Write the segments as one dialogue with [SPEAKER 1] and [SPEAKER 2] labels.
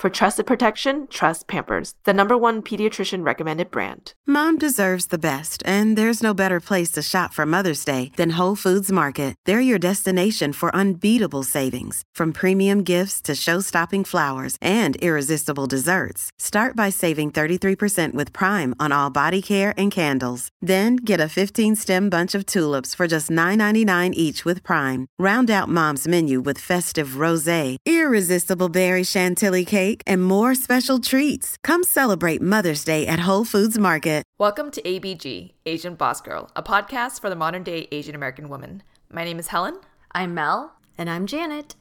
[SPEAKER 1] For trusted protection, trust Pampers, the number one pediatrician recommended brand.
[SPEAKER 2] Mom deserves the best, and there's no better place to shop for Mother's Day than Whole Foods Market. They're your destination for unbeatable savings, from premium gifts to show-stopping flowers and irresistible desserts. Start by saving 33% with Prime on all body care and candles. Then get a 15-stem bunch of tulips for just $9.99 each with Prime. Round out Mom's menu with festive rosé, irresistible berry chantilly cake, and more special treats. Come celebrate Mother's Day at Whole Foods Market.
[SPEAKER 1] Welcome to ABG, Asian Boss Girl, a podcast for the modern day Asian American woman. My name is Helen.
[SPEAKER 3] I'm Mel.
[SPEAKER 4] And I'm Janet.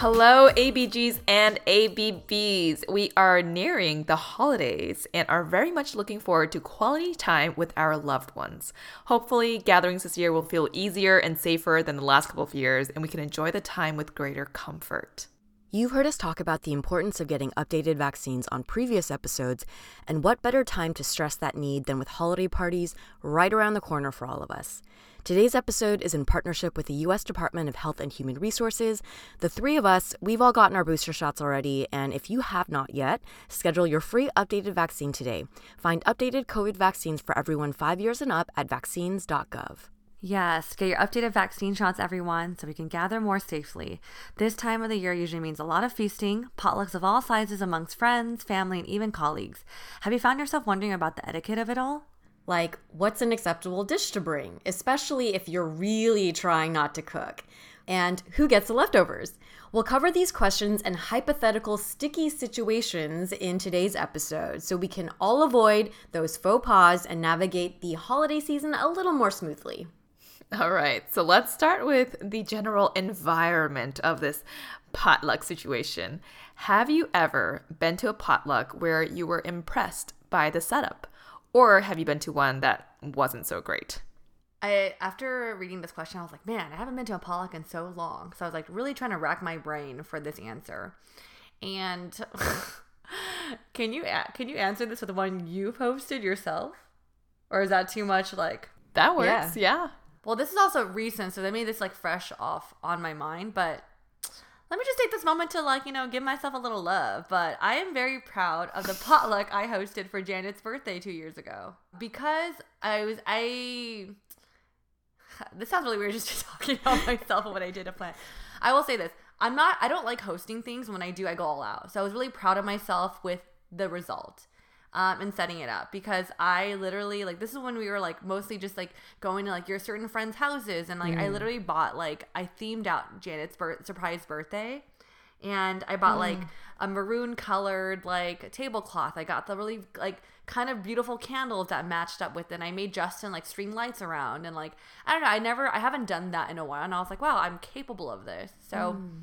[SPEAKER 1] Hello, ABGs and ABBs. We are nearing the holidays and are very much looking forward to quality time with our loved ones. Hopefully, gatherings this year will feel easier and safer than the last couple of years, and we can enjoy the time with greater comfort.
[SPEAKER 3] You've heard us talk about the importance of getting updated vaccines on previous episodes, and what better time to stress that need than with holiday parties right around the corner for all of us. Today's episode is in partnership with the U.S. Department of Health and Human Resources. The three of us, we've all gotten our booster shots already, and if you have not yet, schedule your free updated vaccine today. Find updated COVID vaccines for everyone five years and up at vaccines.gov.
[SPEAKER 4] Yes, get your updated vaccine shots, everyone, so we can gather more safely. This time of the year usually means a lot of feasting, potlucks of all sizes amongst friends, family, and even colleagues. Have you found yourself wondering about the etiquette of it all?
[SPEAKER 3] Like, what's an acceptable dish to bring, especially if you're really trying not to cook? And who gets the leftovers? We'll cover these questions and hypothetical sticky situations in today's episode so we can all avoid those faux pas and navigate the holiday season a little more smoothly.
[SPEAKER 1] All right, so let's start with the general environment of this potluck situation. Have you ever been to a potluck where you were impressed by the setup? Or have you been to one that wasn't so great?
[SPEAKER 4] I after reading this question, I was like, man, I haven't been to a potluck in so long. So I was like really trying to rack my brain for this answer. And can you can you answer this with the one you've hosted yourself, or is that too much? Like
[SPEAKER 1] that works, yeah. yeah.
[SPEAKER 4] Well, this is also recent, so they made this like fresh off on my mind. But let me just take this moment to like you know give myself a little love but i am very proud of the potluck i hosted for janet's birthday two years ago. Because i was i this sounds really weird just talking about myself and what i did to plan. I will say this i'm not i don't like hosting things. When i do i go all out. So i was really proud of myself with the result um, and setting it up because I literally like this is when we were like mostly just like going to like your certain friends' houses and like mm. I literally bought like I themed out Janet's bir- surprise birthday and I bought mm. like a maroon colored like tablecloth. I got the really like kind of beautiful candles that matched up with it. And I made Justin like string lights around and like I don't know, I never I haven't done that in a while and I was like, wow, I'm capable of this. So mm.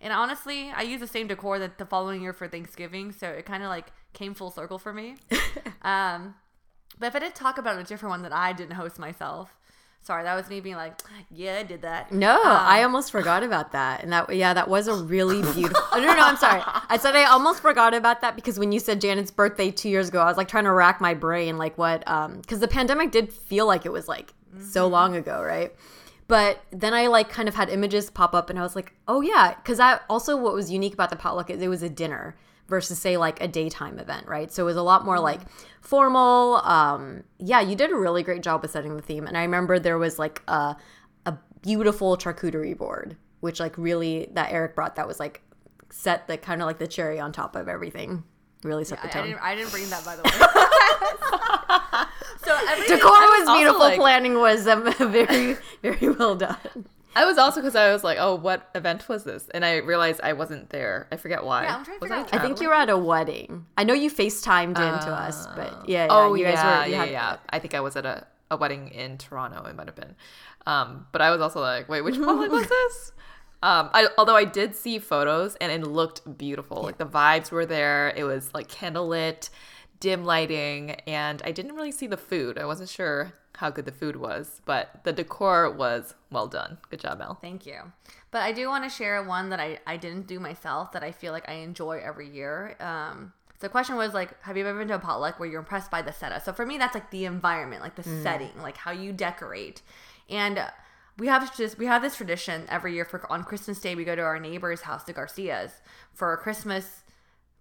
[SPEAKER 4] And honestly, I use the same decor that the following year for Thanksgiving, so it kind of like came full circle for me. um, but if I did talk about a different one that I didn't host myself, sorry, that was me being like, yeah, I did that.
[SPEAKER 3] No, um, I almost forgot about that. And that, yeah, that was a really beautiful. oh, no, no, no, I'm sorry. I said I almost forgot about that because when you said Janet's birthday two years ago, I was like trying to rack my brain, like what, um, because the pandemic did feel like it was like mm-hmm. so long ago, right? But then I like kind of had images pop up and I was like, oh yeah. Cause that also what was unique about the potluck is it was a dinner versus say like a daytime event, right? So it was a lot more like formal. Um, yeah, you did a really great job with setting the theme. And I remember there was like a, a beautiful charcuterie board, which like really that Eric brought that was like set the kind of like the cherry on top of everything. Really set
[SPEAKER 4] I,
[SPEAKER 3] the
[SPEAKER 4] I
[SPEAKER 3] tone.
[SPEAKER 4] didn't, I didn't bring that by the way. so
[SPEAKER 3] Decor was beautiful.
[SPEAKER 5] like-
[SPEAKER 3] planning was um, very, very well done.
[SPEAKER 5] I was also because I was like, oh, what event was this? And I realized I wasn't there. I forget why.
[SPEAKER 4] Yeah, I'm trying to
[SPEAKER 5] Was
[SPEAKER 4] figure out-
[SPEAKER 3] I think you were at a wedding. I know you FaceTimed into us, but yeah, yeah
[SPEAKER 5] oh
[SPEAKER 3] you guys
[SPEAKER 5] yeah,
[SPEAKER 3] were. You
[SPEAKER 5] yeah,
[SPEAKER 3] had,
[SPEAKER 5] yeah. I think I was at a, a wedding in Toronto. It might have been, um, but I was also like, wait, which public was this? Um, I, although I did see photos and it looked beautiful. Like the vibes were there. It was like candlelit, dim lighting, and I didn't really see the food. I wasn't sure how good the food was, but the decor was well done. Good job, Mel.
[SPEAKER 4] Thank you. But I do want to share one that I, I didn't do myself that I feel like I enjoy every year. Um, so the question was like, have you ever been to a potluck where you're impressed by the setup? So for me, that's like the environment, like the setting, like how you decorate. And we have just we have this tradition every year for on Christmas Day we go to our neighbor's house, the Garcias, for Christmas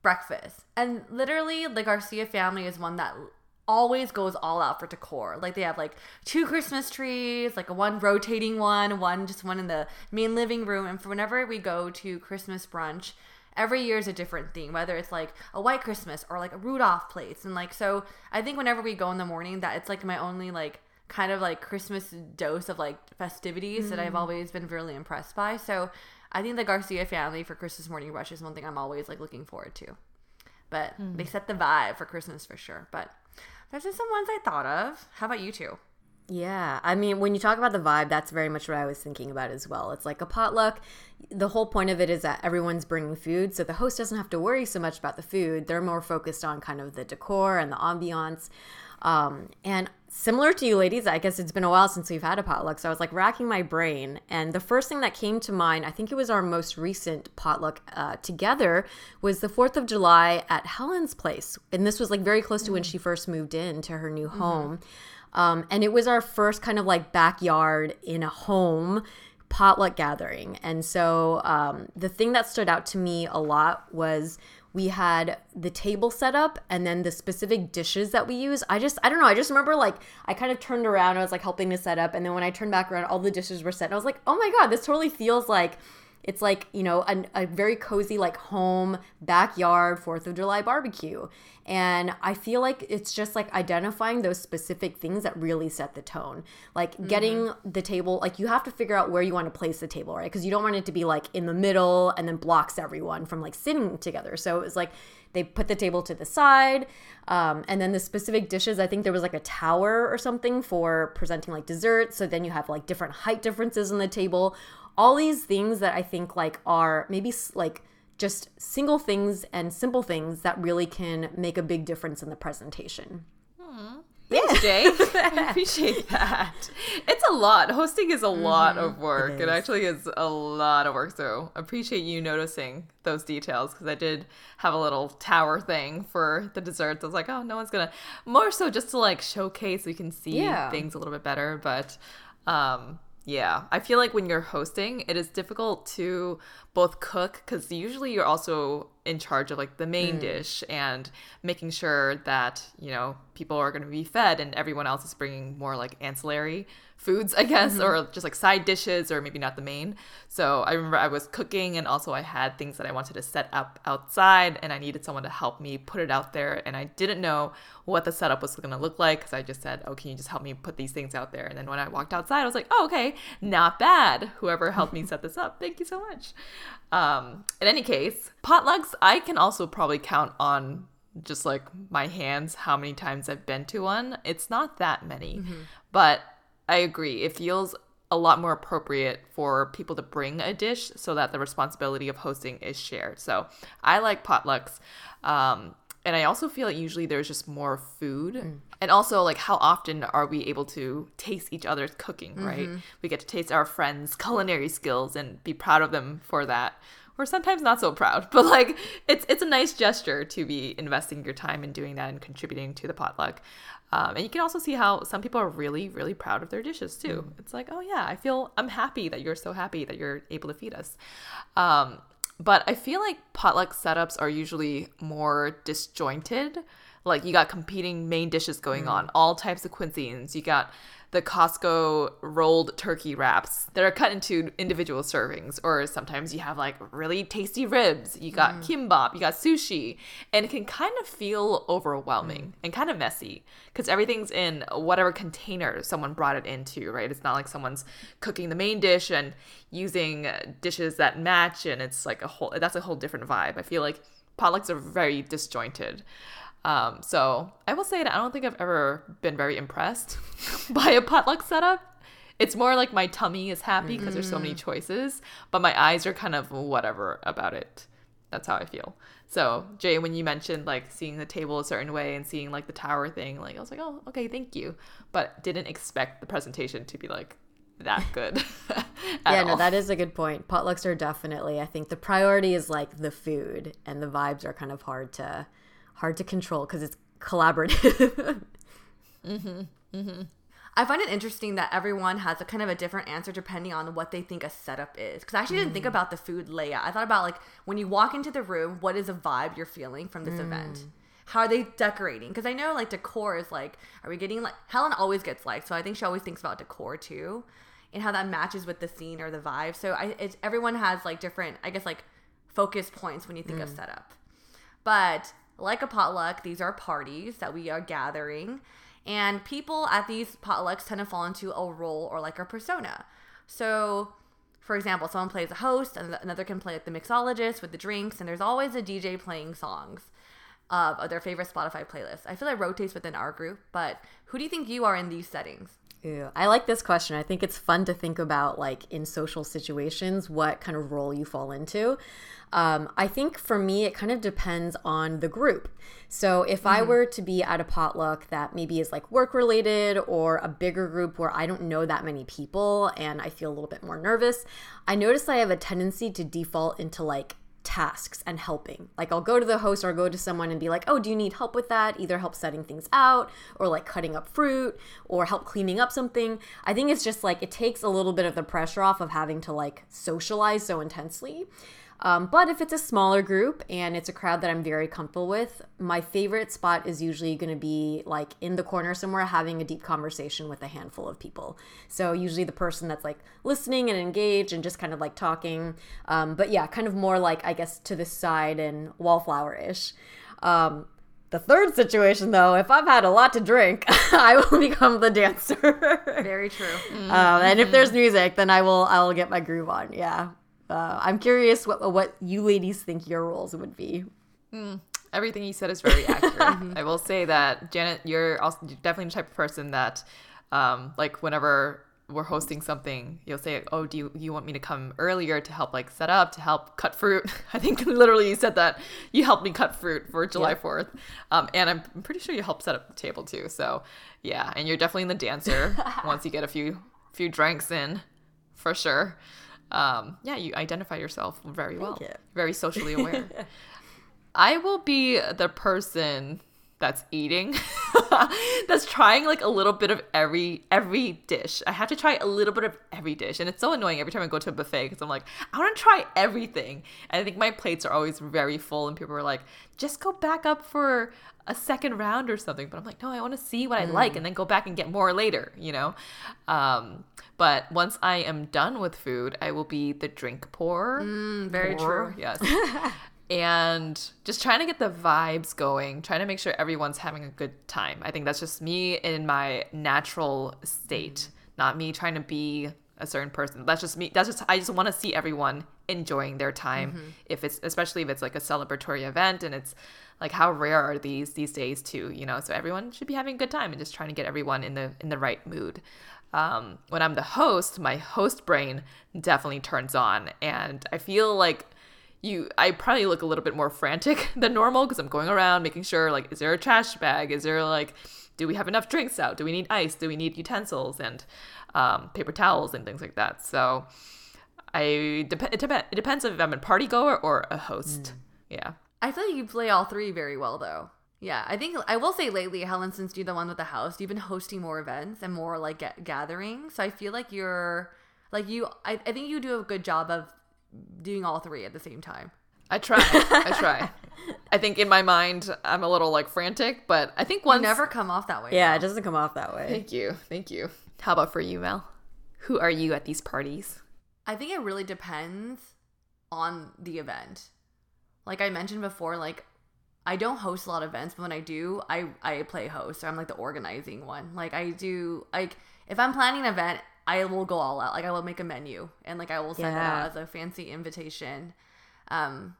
[SPEAKER 4] breakfast. And literally, the Garcia family is one that always goes all out for decor. Like they have like two Christmas trees, like a one rotating one, one just one in the main living room. And for whenever we go to Christmas brunch, every year is a different theme, whether it's like a white Christmas or like a Rudolph plates. And like so I think whenever we go in the morning that it's like my only like kind of like Christmas dose of like festivities that I've mm. always been really impressed by. So I think the Garcia family for Christmas morning rush is one thing I'm always like looking forward to. But they hmm. set the vibe for Christmas for sure. But those are some ones I thought of. How about you two?
[SPEAKER 3] Yeah, I mean, when you talk about the vibe, that's very much what I was thinking about as well. It's like a potluck. The whole point of it is that everyone's bringing food, so the host doesn't have to worry so much about the food. They're more focused on kind of the decor and the ambiance. Um, and similar to you ladies, I guess it's been a while since we've had a potluck, so I was like racking my brain. And the first thing that came to mind, I think it was our most recent potluck uh, together, was the 4th of July at Helen's place. And this was like very close to when she first moved in to her new home. Um, and it was our first kind of like backyard in a home potluck gathering. And so um, the thing that stood out to me a lot was we had the table set up and then the specific dishes that we use. I just, I don't know. I just remember like I kind of turned around. I was like helping to set up. And then when I turned back around, all the dishes were set. And I was like, oh my God, this totally feels like it's like, you know, a, a very cozy, like home, backyard, 4th of July barbecue. And I feel like it's just like identifying those specific things that really set the tone. Like getting the table, like you have to figure out where you want to place the table, right? Because you don't want it to be like in the middle and then blocks everyone from like sitting together. So it was like they put the table to the side. Um, and then the specific dishes, I think there was like a tower or something for presenting like desserts. So then you have like different height differences on the table. All these things that I think like are maybe like just single things and simple things that really can make a big difference in the presentation.
[SPEAKER 5] Thanks, Jay. I appreciate that. It's a lot. Hosting is a lot of work. It actually is a lot of work. So appreciate you noticing those details because I did have a little tower thing for the desserts. I was like, oh, no one's gonna. More so just to like showcase so you can see
[SPEAKER 3] Yeah.
[SPEAKER 5] things a little bit better. But um, yeah, I feel like when you're hosting, it is difficult to both cook because usually you're also in charge of like the main mm. dish and making sure that you know people are going to be fed and everyone else is bringing more like ancillary foods i guess or just like side dishes or maybe not the main. So i remember i was cooking and also i had things that i wanted to set up outside and i needed someone to help me put it out there and i didn't know what the setup was going to look like because i just said oh can you just help me put these things out there? And then when i walked outside i was like oh okay not bad. Whoever helped me set this up thank you so much. Um, in any case, potlucks, I can also probably count on just like my hands how many times I've been to one. It's not that many, but I agree. It feels a lot more appropriate for people to bring a dish so that the responsibility of hosting is shared. So I like potlucks. Um, and I also feel like usually there's just more food. And also, like, how often are we able to taste each other's cooking, right? We get to taste our friends' culinary skills and be proud of them for that. Or sometimes not so proud, but like it's it's a nice gesture to be investing your time in doing that and contributing to the potluck. Um, and you can also see how some people are really really proud of their dishes too. It's like, oh yeah, I feel I'm happy that you're so happy that you're able to feed us. Um, but I feel like potluck setups are usually more disjointed. like you got competing main dishes going on, all types of cuisines. You got the Costco rolled turkey wraps that are cut into individual servings, or sometimes you have like really tasty ribs. You got mm. kimbap, you got sushi, and it can kind of feel overwhelming mm. and kind of messy because everything's in whatever container someone brought it into, right? It's not like someone's cooking the main dish and using dishes that match, and it's like a whole that's a whole different vibe. I feel like potlucks are very disjointed. Um, so I will say that I don't think I've ever been very impressed by a potluck setup. It's more like my tummy is happy because there's so many choices, but my eyes are kind of whatever about it. That's how I feel. So Jay, when you mentioned like seeing the table a certain way and seeing like the tower thing, like I was like, oh, okay, thank you, but didn't expect the presentation to be like that good. at
[SPEAKER 3] yeah, no, that is a good point. Potlucks are definitely, I think the priority is like the food and the vibes are kind of hard to hard to control because it's collaborative. Mm-hmm, mm-hmm.
[SPEAKER 4] I find it interesting that everyone has a kind of a different answer depending on what they think a setup is. Because I actually didn't think mm. about the food layout. I thought about like when you walk into the room, what is a vibe you're feeling from this event? Mm. How are they decorating? Because I know like decor is like, are we getting like Helen always gets like, so I think she always thinks about decor too, and how that matches with the scene or the vibe. So I, it's everyone has like different, I guess like focus points when you think of mm. setup. But like a potluck, these are parties that we are gathering. And people at these potlucks tend to fall into a role or like a persona. So, for example, someone plays a host, and another can play like the mixologist with the drinks, and there's always a DJ playing songs of, their favorite Spotify playlist. I feel like rotates within our group, but who do you think you are in these settings?
[SPEAKER 3] Ew. I like this question. I think it's fun to think about, like in social situations, what kind of role you fall into. Um, I think for me, it kind of depends on the group. So if I were to be at a potluck that maybe is like work related or a bigger group where I don't know that many people and I feel a little bit more nervous, I notice I have a tendency to default into like tasks and helping. Like I'll go to the host or go to someone and be like, "Oh, do you need help with that?" Either help setting things out or like cutting up fruit or help cleaning up something. I think it's just like it takes a little bit of the pressure off of having to like socialize so intensely. Um, but if it's a smaller group and it's a crowd that I'm very comfortable with, my favorite spot is usually going to be like in the corner somewhere having a deep conversation with a handful of people. So usually the person that's like listening and engaged and just kind of like talking. Um, but yeah, kind of more like I guess to the side and wallflower ish. Um, the third situation, though, if I've had a lot to drink, I will become the dancer.
[SPEAKER 4] Very true.
[SPEAKER 3] um, and if there's music, then I will I will get my groove on. Yeah. Uh, I'm curious what what you ladies think your roles would be.
[SPEAKER 5] Everything you said is very accurate. I will say that Janet, you're also definitely the type of person that, um, like whenever we're hosting something, you'll say, "Oh, do you, you want me to come earlier to help like set up, to help cut fruit?" I think literally you said that you helped me cut fruit for July Fourth, um, and I'm I'm pretty sure you helped set up the table too. So yeah, and you're definitely the dancer once you get a few few drinks in, for sure. Um, yeah, you identify yourself very well,
[SPEAKER 3] you.
[SPEAKER 5] very socially aware. I will be the person that's eating that's trying like a little bit of every every dish. I have to try a little bit of every dish and it's so annoying every time I go to a buffet cuz I'm like I want to try everything. And I think my plates are always very full and people are like just go back up for a second round or something but i'm like no i want to see what i like and then go back and get more later you know um, but once i am done with food i will be the drink pourer
[SPEAKER 4] Mm, very
[SPEAKER 5] pourer,
[SPEAKER 4] true.
[SPEAKER 5] yes and just trying to get the vibes going trying to make sure everyone's having a good time. I think that's just me in my natural state not me trying to be a certain person. That's just me that's just i just want to see everyone enjoying their time. If it's especially if it's like a celebratory event and it's like how rare are these these days too you know? So everyone should be having a good time and just trying to get everyone in the in the right mood. Um, when i'm the host my host brain definitely turns on and i feel like you i probably look a little bit more frantic than normal because i'm going around making sure like is there a trash bag is there like do we have enough drinks out do we need ice do we need utensils and um, paper towels and things like that so i dep- it, dep- it depends if i'm a party goer or a host yeah
[SPEAKER 4] I feel like you play all three very well, though. Yeah, I think I will say lately, Helen, since you're the one with the house, you've been hosting more events and more like ga- gatherings. So I feel like you're like you. I, I think you do a good job of doing all three at the same time.
[SPEAKER 5] i try i try I think in my mind I'm a little like frantic, but I think
[SPEAKER 4] You
[SPEAKER 5] once
[SPEAKER 4] never come off that way.
[SPEAKER 3] Yeah,
[SPEAKER 4] though.
[SPEAKER 3] it doesn't come off that way.
[SPEAKER 5] Thank you. Thank you. How about for you, Mel? Who are you at these parties?
[SPEAKER 4] I think it really depends on the event. Like I mentioned before, like I don't host a lot of events, but when I do, I I play host. I'm like the organizing one. Like I do like if I'm planning an event, I will go all out. Like I will make a menu and like I will send it out as a fancy invitation. Um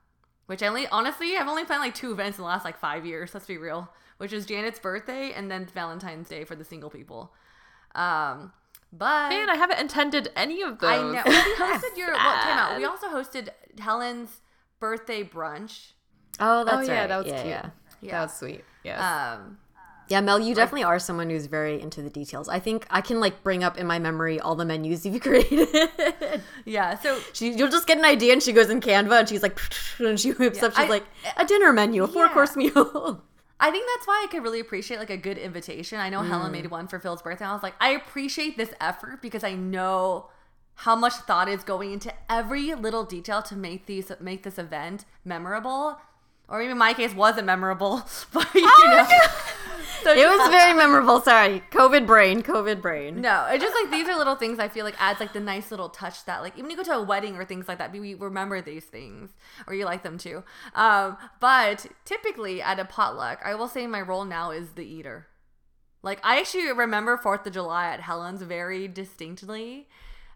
[SPEAKER 4] which I only honestly I've only planned like two events in the last like five years, let's be real. Which is Janet's birthday and then Valentine's Day for the single people. Um but
[SPEAKER 5] Man, I haven't attended any of those.
[SPEAKER 4] I know. We hosted your what came out. We also hosted Helen's birthday brunch.
[SPEAKER 3] Oh, that's Oh
[SPEAKER 5] yeah,
[SPEAKER 3] right.
[SPEAKER 5] that was
[SPEAKER 3] yeah,
[SPEAKER 5] cute.
[SPEAKER 3] Yeah.
[SPEAKER 4] Yeah.
[SPEAKER 5] That was sweet. Yes.
[SPEAKER 4] Um,
[SPEAKER 3] Yeah, Mel, you definitely are someone who's very into the details. I think I can like bring up in my memory all the menus you've created.
[SPEAKER 4] yeah. So
[SPEAKER 3] she, you'll just get an idea and she goes in Canva and she's like, and she whips
[SPEAKER 4] Yeah,
[SPEAKER 3] up. She's
[SPEAKER 4] I-
[SPEAKER 3] like, a dinner menu, a four
[SPEAKER 4] Yeah.
[SPEAKER 3] course meal.
[SPEAKER 4] I think that's why I could really appreciate like a good invitation. I know Helen made mm. one for Phil's birthday. I was like, I appreciate this effort because I know how much thought is going into every little detail to make these make this event memorable. Or even in my case, wasn't memorable, but you oh know. So
[SPEAKER 3] it was very memorable. Sorry, COVID brain, COVID brain.
[SPEAKER 4] No, it's just like these are little things I feel like adds like the nice little touch that like even you go to a wedding or things like that, we remember these things or you like them too. Um, but typically at a potluck, I will say my role now is the eater. Like I actually remember Fourth of July at Helen's very distinctly,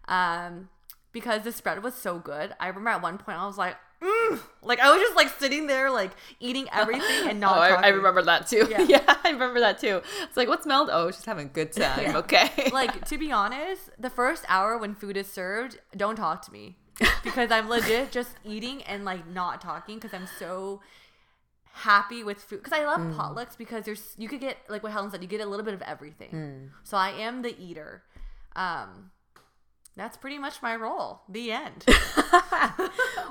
[SPEAKER 4] um, because the spread was so good. I remember at one point I was like, mm! like I was just like sitting there like eating everything and not.
[SPEAKER 5] oh, I, I remember that too.
[SPEAKER 4] Yeah.
[SPEAKER 5] Yeah. I remember that too. It's like, what smelled? Oh, she's having a good time.
[SPEAKER 4] Yeah.
[SPEAKER 5] Okay.
[SPEAKER 4] like to be honest, the first hour when food is served, don't talk to me because I'm legit just eating and like not talking because I'm so happy with food because I love potlucks because there's you could get like what Helen said you get a little bit of everything. So I am the eater. Um, that's pretty much my role. The end.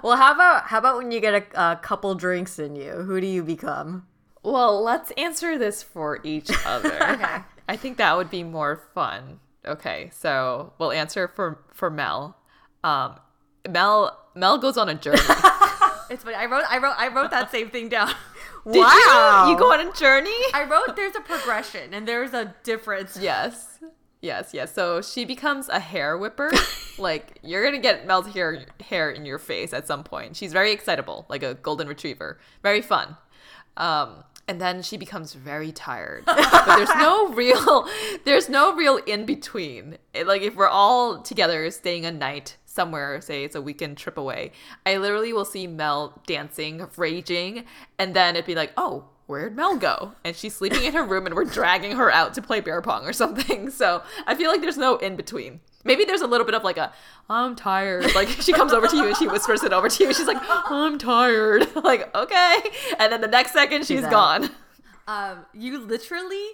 [SPEAKER 3] Well, how about how about when you get a, a couple drinks in you? Who do you become?
[SPEAKER 5] Well, let's answer this for each other.
[SPEAKER 4] Okay.
[SPEAKER 5] I think that would be more fun. Okay, so we'll answer for for Mel. Um, Mel Mel goes on a journey.
[SPEAKER 4] it's funny. I wrote I wrote I wrote that same thing down.
[SPEAKER 5] Did
[SPEAKER 3] Wow.
[SPEAKER 5] you? You go on a journey?
[SPEAKER 4] I wrote there's a progression and there's a difference.
[SPEAKER 5] Yes. Yes, yes. So she becomes a hair whipper. like you're gonna get Mel's hair hair in your face at some point. She's very excitable, like a golden retriever. Very fun. Um, and then she becomes very tired. but there's no real there's no real in between. It- like if we're all together staying a night somewhere, say it's a weekend trip away, I literally will see Mel dancing, raging, and then it'd be like, oh, where'd Mel go? And she's sleeping in her room and we're dragging her out to play beer pong or something. So I feel like there's no in between. Maybe there's a little bit of like a, I'm tired. Like she comes over to you and she whispers it over to you. She's like, I'm tired. like, okay. And then the next second she's gone.
[SPEAKER 4] Um, you literally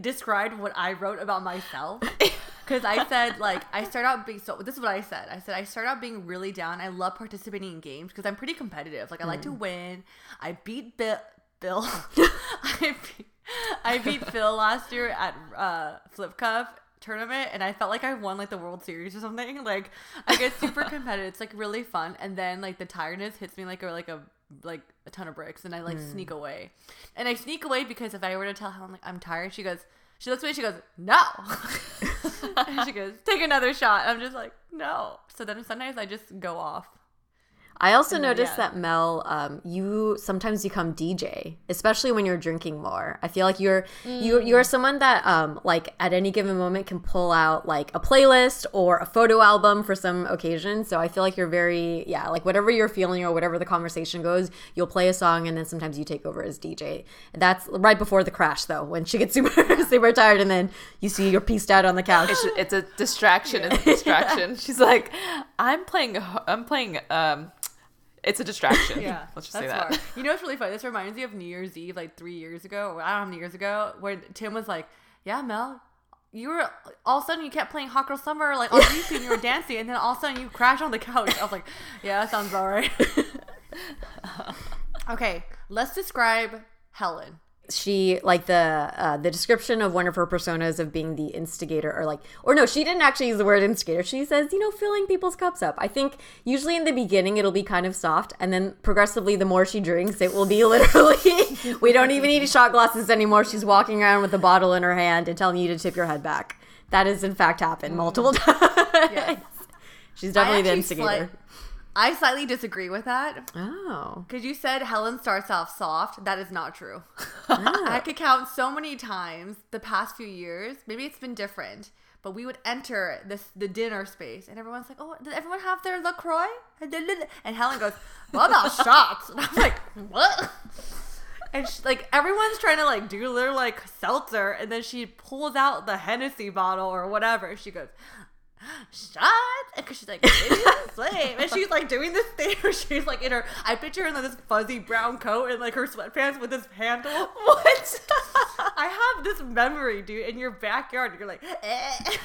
[SPEAKER 4] described what I wrote about myself. Because I said, like, I start out being so. This is what I said. I said I start out being really down. I love participating in games because I'm pretty competitive. Like, I like to win. I beat Bill. Bill. I beat, I beat Phil last year at uh, Flip Cup tournament, and I felt like I won like the World Series or something. Like, I get super competitive. It's like really fun, and then like the tiredness hits me like a like a like a ton of bricks, and I like sneak away. And I sneak away because if I were to tell Helen like I'm tired, she goes. She looks at me. She goes, "No," and she goes, "Take another shot." I'm just like, "No." So then sometimes I just go off.
[SPEAKER 3] I also
[SPEAKER 4] then,
[SPEAKER 3] noticed that Mel, um, you sometimes become DJ, especially when you're drinking more. I feel like you're you
[SPEAKER 4] Mm.
[SPEAKER 3] you're someone that um like at any given moment can pull out like a playlist or a photo album for some occasion. So I feel like you're very yeah like whatever you're feeling or whatever the conversation goes, you'll play a song and then sometimes you take over as DJ. That's right before the crash though, when she gets super super tired and then you see you're pieced out on the couch.
[SPEAKER 5] It's, it's a distraction. It's a distraction. She's like, I'm playing. I'm playing. Um, it's a distraction.
[SPEAKER 4] Yeah,
[SPEAKER 5] let's just say that.
[SPEAKER 4] smart. You know what's really funny? This reminds me of New Year's Eve, like three years ago. I don't know how many years ago, where Tim was like, "Yeah, Mel, you were all of a sudden you kept playing Hot Girl Summer like on repeat and you were dancing, and then all of a sudden you crashed on the couch." I was like, "Yeah, that sounds all right." okay, let's describe Helen.
[SPEAKER 3] She like the uh, the description of one of her personas of being the instigator or like or no she didn't actually use the word instigator. She says you know filling people's cups up. I think usually in the beginning it'll be kind of soft and then progressively the more she drinks it will be literally we don't even need shot glasses anymore. She's walking around with a bottle in her hand and telling you to tip your head back. That has in fact happened multiple times. Yes. she's definitely the instigator.
[SPEAKER 4] slight- I slightly disagree with that
[SPEAKER 3] oh
[SPEAKER 4] because you said Helen starts off soft. That is not true.
[SPEAKER 3] Ah.
[SPEAKER 4] I could count so many times the past few years. Maybe it's been different, but we would enter this the dinner space, and everyone's like, "Oh, did everyone have their Lacroix?" And Helen goes, "What about shots?" And I'm like, "What?" And she, like everyone's trying to like do their like seltzer, and then she pulls out the Hennessy bottle or whatever. She goes, "Shot," because she's like, slave," and she's like doing this thing where she's like in her. I picture her in like, this fuzzy brown coat and like her sweatpants with this handle. What? I have this memory, dude. In your backyard, you're like, eh.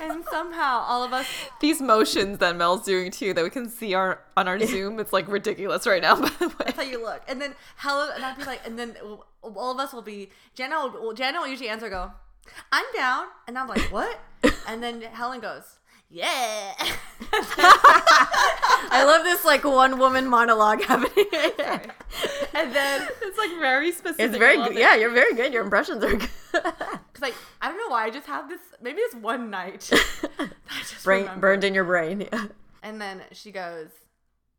[SPEAKER 4] and somehow all of us
[SPEAKER 5] These motions that Mel's doing too, that we can see our on our Zoom, it's like ridiculous right now. By the way,
[SPEAKER 4] That's how you look. And then Helen, and I'd be like, and then all of us will be, Jenna will, Jenna will usually answer, go, I'm down. And I'm like, what? and then Helen goes, yeah.
[SPEAKER 3] i love this like one woman monologue happening
[SPEAKER 4] and then,
[SPEAKER 5] it's like very specific.
[SPEAKER 3] It's very good. Yeah, you're very good. Your impressions are good.
[SPEAKER 4] cause like, I don't know why, I just have this, maybe it's one night. I just
[SPEAKER 3] Brain burned in your brain. Yeah.
[SPEAKER 4] And then she goes,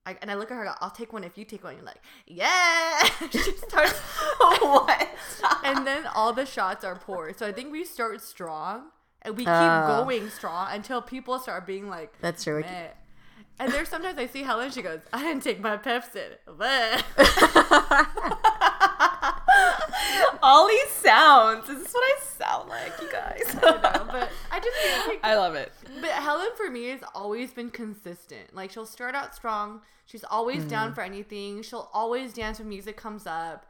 [SPEAKER 4] I, and I look at her, I go, I'll take one if you take one. You're like, yeah. she starts, what? and then all the shots are poured. So I think we start strong and we keep
[SPEAKER 3] Oh.
[SPEAKER 4] going strong until people start being like,
[SPEAKER 3] That's true.
[SPEAKER 4] Meh. And there's sometimes I see Helen, she goes, I didn't take my Pepsi.
[SPEAKER 5] All these sounds. Is this what I sound like, you guys?
[SPEAKER 4] but I just feel like,
[SPEAKER 5] I love it.
[SPEAKER 4] but Helen for me has always been consistent. Like she'll start out strong. She's always mm-hmm. down for anything. She'll always dance when music comes up.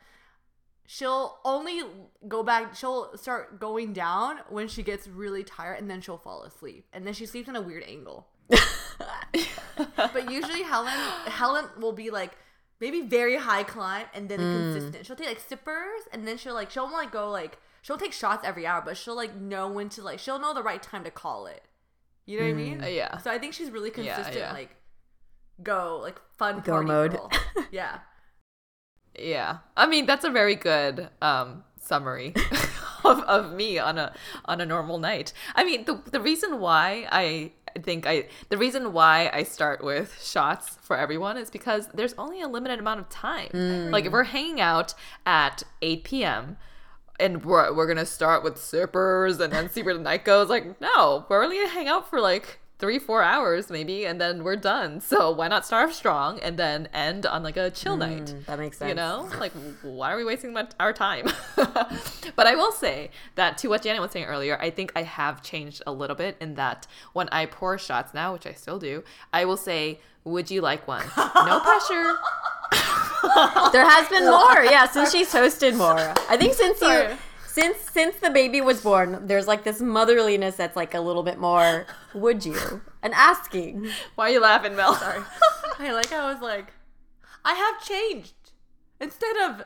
[SPEAKER 4] She'll only go back. She'll start going down when she gets really tired, and then she'll fall asleep. And then she sleeps in a weird angle. but usually Helen Helen will be like maybe very high climb and then consistent. She'll take like sippers and then she'll like she'll like go like she'll take shots every hour, but she'll like know when to like she'll know the right time to call it. You know what I mean?
[SPEAKER 5] Uh, yeah.
[SPEAKER 4] So I think she's really
[SPEAKER 5] Yeah,
[SPEAKER 4] consistent.
[SPEAKER 5] yeah.
[SPEAKER 4] Like go like fun
[SPEAKER 3] Go
[SPEAKER 4] party
[SPEAKER 3] mode.
[SPEAKER 4] Yeah.
[SPEAKER 5] Yeah. I mean, that's a very good um summary of, of me on a on a normal night. I mean, the the reason why I think I the reason why I start with shots for everyone is because there's only a limited amount of time. Mm. Like if we're hanging out at 8 p.m. and we're we're gonna start with sippers and then see where the night goes. Like, no, we're only gonna hang out for like three, four hours maybe, and then we're done. So why not start strong and then end on like a chill mm, night?
[SPEAKER 3] that makes sense.
[SPEAKER 5] You know, like why are we wasting my, our time? but I will say that to what Janet was saying earlier, I think I have changed a little bit in that when I pour shots now, which I still do, I will say, "Would you like one?" No pressure.
[SPEAKER 3] There has been more. Yeah, since she's hosted more. I think since you
[SPEAKER 4] Sorry.
[SPEAKER 3] Since since the baby was born, there's like this motherliness that's like a little bit more would you? And asking.
[SPEAKER 5] Why are you laughing, Mel? Sorry.
[SPEAKER 4] I like I was like, I have changed. Instead of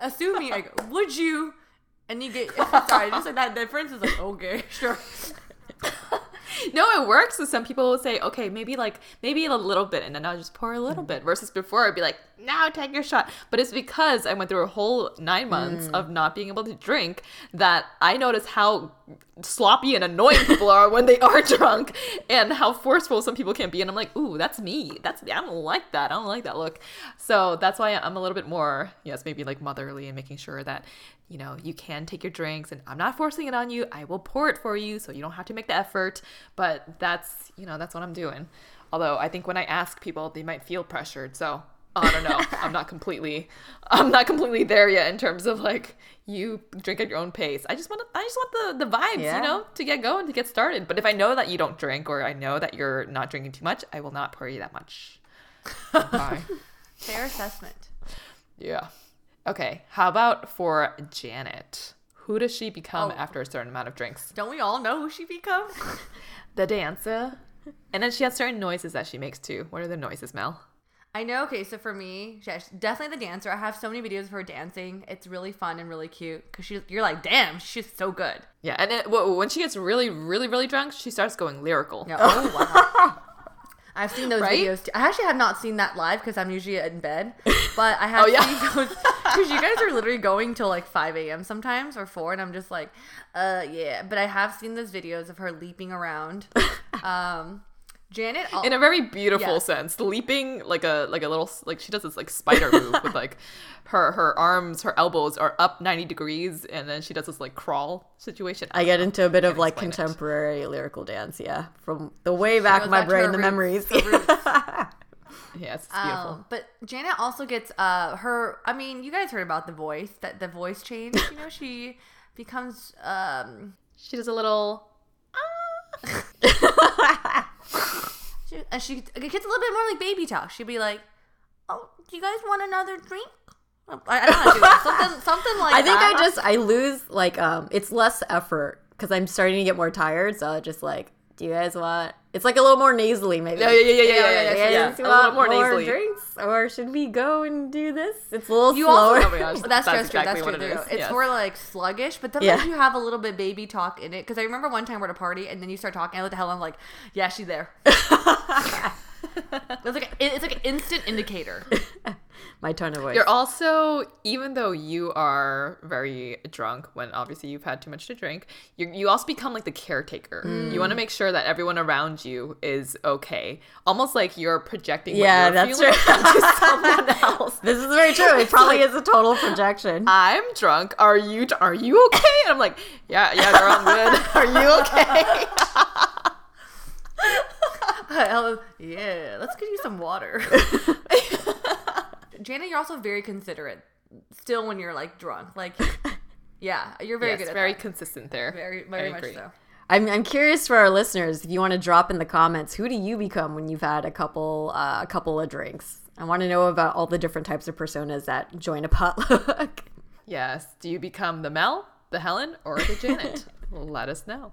[SPEAKER 4] assuming like, would you and you get sorry, just like that difference is like, okay, sure.
[SPEAKER 5] No, it works. So some people will say, okay, maybe like maybe a little bit, and then I'll just pour a little mm. bit. Versus before, I'd be like, now take your shot. But it's because I went through a whole nine months mm. of not being able to drink that I notice how sloppy and annoying people are when they are drunk, and how forceful some people can be. And I'm like, ooh, that's me. That's I don't like that. I don't like that look. So that's why I'm a little bit more, yes, maybe like motherly and making sure that you know, you can take your drinks and I'm not forcing it on you. I will pour it for you so you don't have to make the effort. But that's, you know, that's what I'm doing. Although I think when I ask people, they might feel pressured. So I don't know. I'm not completely I'm not completely there yet in terms of like you drink at your own pace. I just want to, I just want the the vibes,
[SPEAKER 3] Yeah.
[SPEAKER 5] you know, to get going, to get started. But if I know that you don't drink or I know that you're not drinking too much, I will not pour you that much.
[SPEAKER 4] Fair assessment.
[SPEAKER 5] Yeah. Okay. How about for Janet? Who does she become
[SPEAKER 4] Oh.
[SPEAKER 5] after a certain amount of drinks?
[SPEAKER 4] Don't we all know who she becomes?
[SPEAKER 5] The dancer. And then she has certain noises that she makes too. What are the noises, Mel?
[SPEAKER 4] I know. Okay, so for me, yeah, she's definitely the dancer. I have so many videos of her dancing. It's really fun and really cute because. You're like, damn, she's so good.
[SPEAKER 5] Yeah, and it, when she gets really, really, really drunk, she starts going lyrical.
[SPEAKER 4] Yeah. Oh wow. I've seen those
[SPEAKER 5] Right?
[SPEAKER 4] videos. Too. I actually have not seen that live because I'm usually in bed, but I have
[SPEAKER 5] Oh, yeah?
[SPEAKER 4] seen those because you guys are literally going till like 5 a.m. sometimes or 4, and I'm just like, uh, yeah. But I have seen those videos of her leaping around. Um, Janet, al-
[SPEAKER 5] In a very beautiful sense, leaping like a like a little like she does this like spider move with like her her arms, her elbows are up ninety degrees, and then she does this like crawl situation.
[SPEAKER 3] I get into a bit of like
[SPEAKER 5] explain it.
[SPEAKER 3] contemporary lyrical dance, yeah, from the way back in my brain, the
[SPEAKER 4] roots,
[SPEAKER 3] memories.
[SPEAKER 4] the.
[SPEAKER 5] Yes, it's beautiful.
[SPEAKER 4] Um, but Janet also gets uh her. I mean, you guys heard about the voice that the voice change. You know, she becomes um
[SPEAKER 5] she does a little.
[SPEAKER 4] She, and she it gets a little bit more like baby talk. She'd be like, "Oh, do you guys want another drink?" I, I don't know do. Something, something like
[SPEAKER 3] I think
[SPEAKER 4] that.
[SPEAKER 3] I just I lose like um it's less effort because I'm starting to get more tired. So I just like, do you guys want? It's like a little more nasally, maybe.
[SPEAKER 5] Yeah, yeah, yeah, yeah, oh, yeah, yeah,
[SPEAKER 3] Do you
[SPEAKER 5] yeah, yeah. A little more nasally.
[SPEAKER 3] drinks, or should we go and do this? It's a little
[SPEAKER 4] You
[SPEAKER 3] slower.
[SPEAKER 4] also
[SPEAKER 5] Oh my gosh,
[SPEAKER 4] that's,
[SPEAKER 5] that's
[SPEAKER 4] true.
[SPEAKER 5] exactly
[SPEAKER 4] That's true.
[SPEAKER 5] it
[SPEAKER 4] It's
[SPEAKER 5] yes.
[SPEAKER 4] more like sluggish, but then
[SPEAKER 3] Yeah.
[SPEAKER 4] you have a little bit baby talk in it. Because I remember one time we're at a party and then you start talking. I look at Helen I'm like, "Yeah, she's there." it's like a, it's like an instant indicator.
[SPEAKER 3] My tone of voice.
[SPEAKER 5] You're also, even though you are very drunk, when obviously you've had too much to drink, you you also become like the caretaker. Mm. You want to make sure that everyone around you is okay, almost like you're projecting.
[SPEAKER 3] Yeah,
[SPEAKER 5] what you're
[SPEAKER 3] that's
[SPEAKER 5] feeling
[SPEAKER 3] right.
[SPEAKER 5] onto someone else.
[SPEAKER 3] this is very true. It probably is a total projection.
[SPEAKER 5] I'm drunk. Are you? Are you okay? And I'm like, yeah, yeah, girl, I'm good. Are you okay?
[SPEAKER 4] Yeah, let's get you some water. Janet, you're also very considerate. Still, when you're like drunk, like, yeah, you're very
[SPEAKER 5] yes,
[SPEAKER 4] good at
[SPEAKER 5] very
[SPEAKER 4] that.
[SPEAKER 5] consistent there.
[SPEAKER 4] Very, very
[SPEAKER 5] I
[SPEAKER 4] much
[SPEAKER 5] agree.
[SPEAKER 4] so.
[SPEAKER 3] I'm, I'm curious for our listeners if you want to drop in the comments who do you become when you've had a couple uh, a couple of drinks i want to know about all the different types of personas that join a potluck
[SPEAKER 5] Yes. Do you become the Mel, the Helen, or the Janet? Let us know.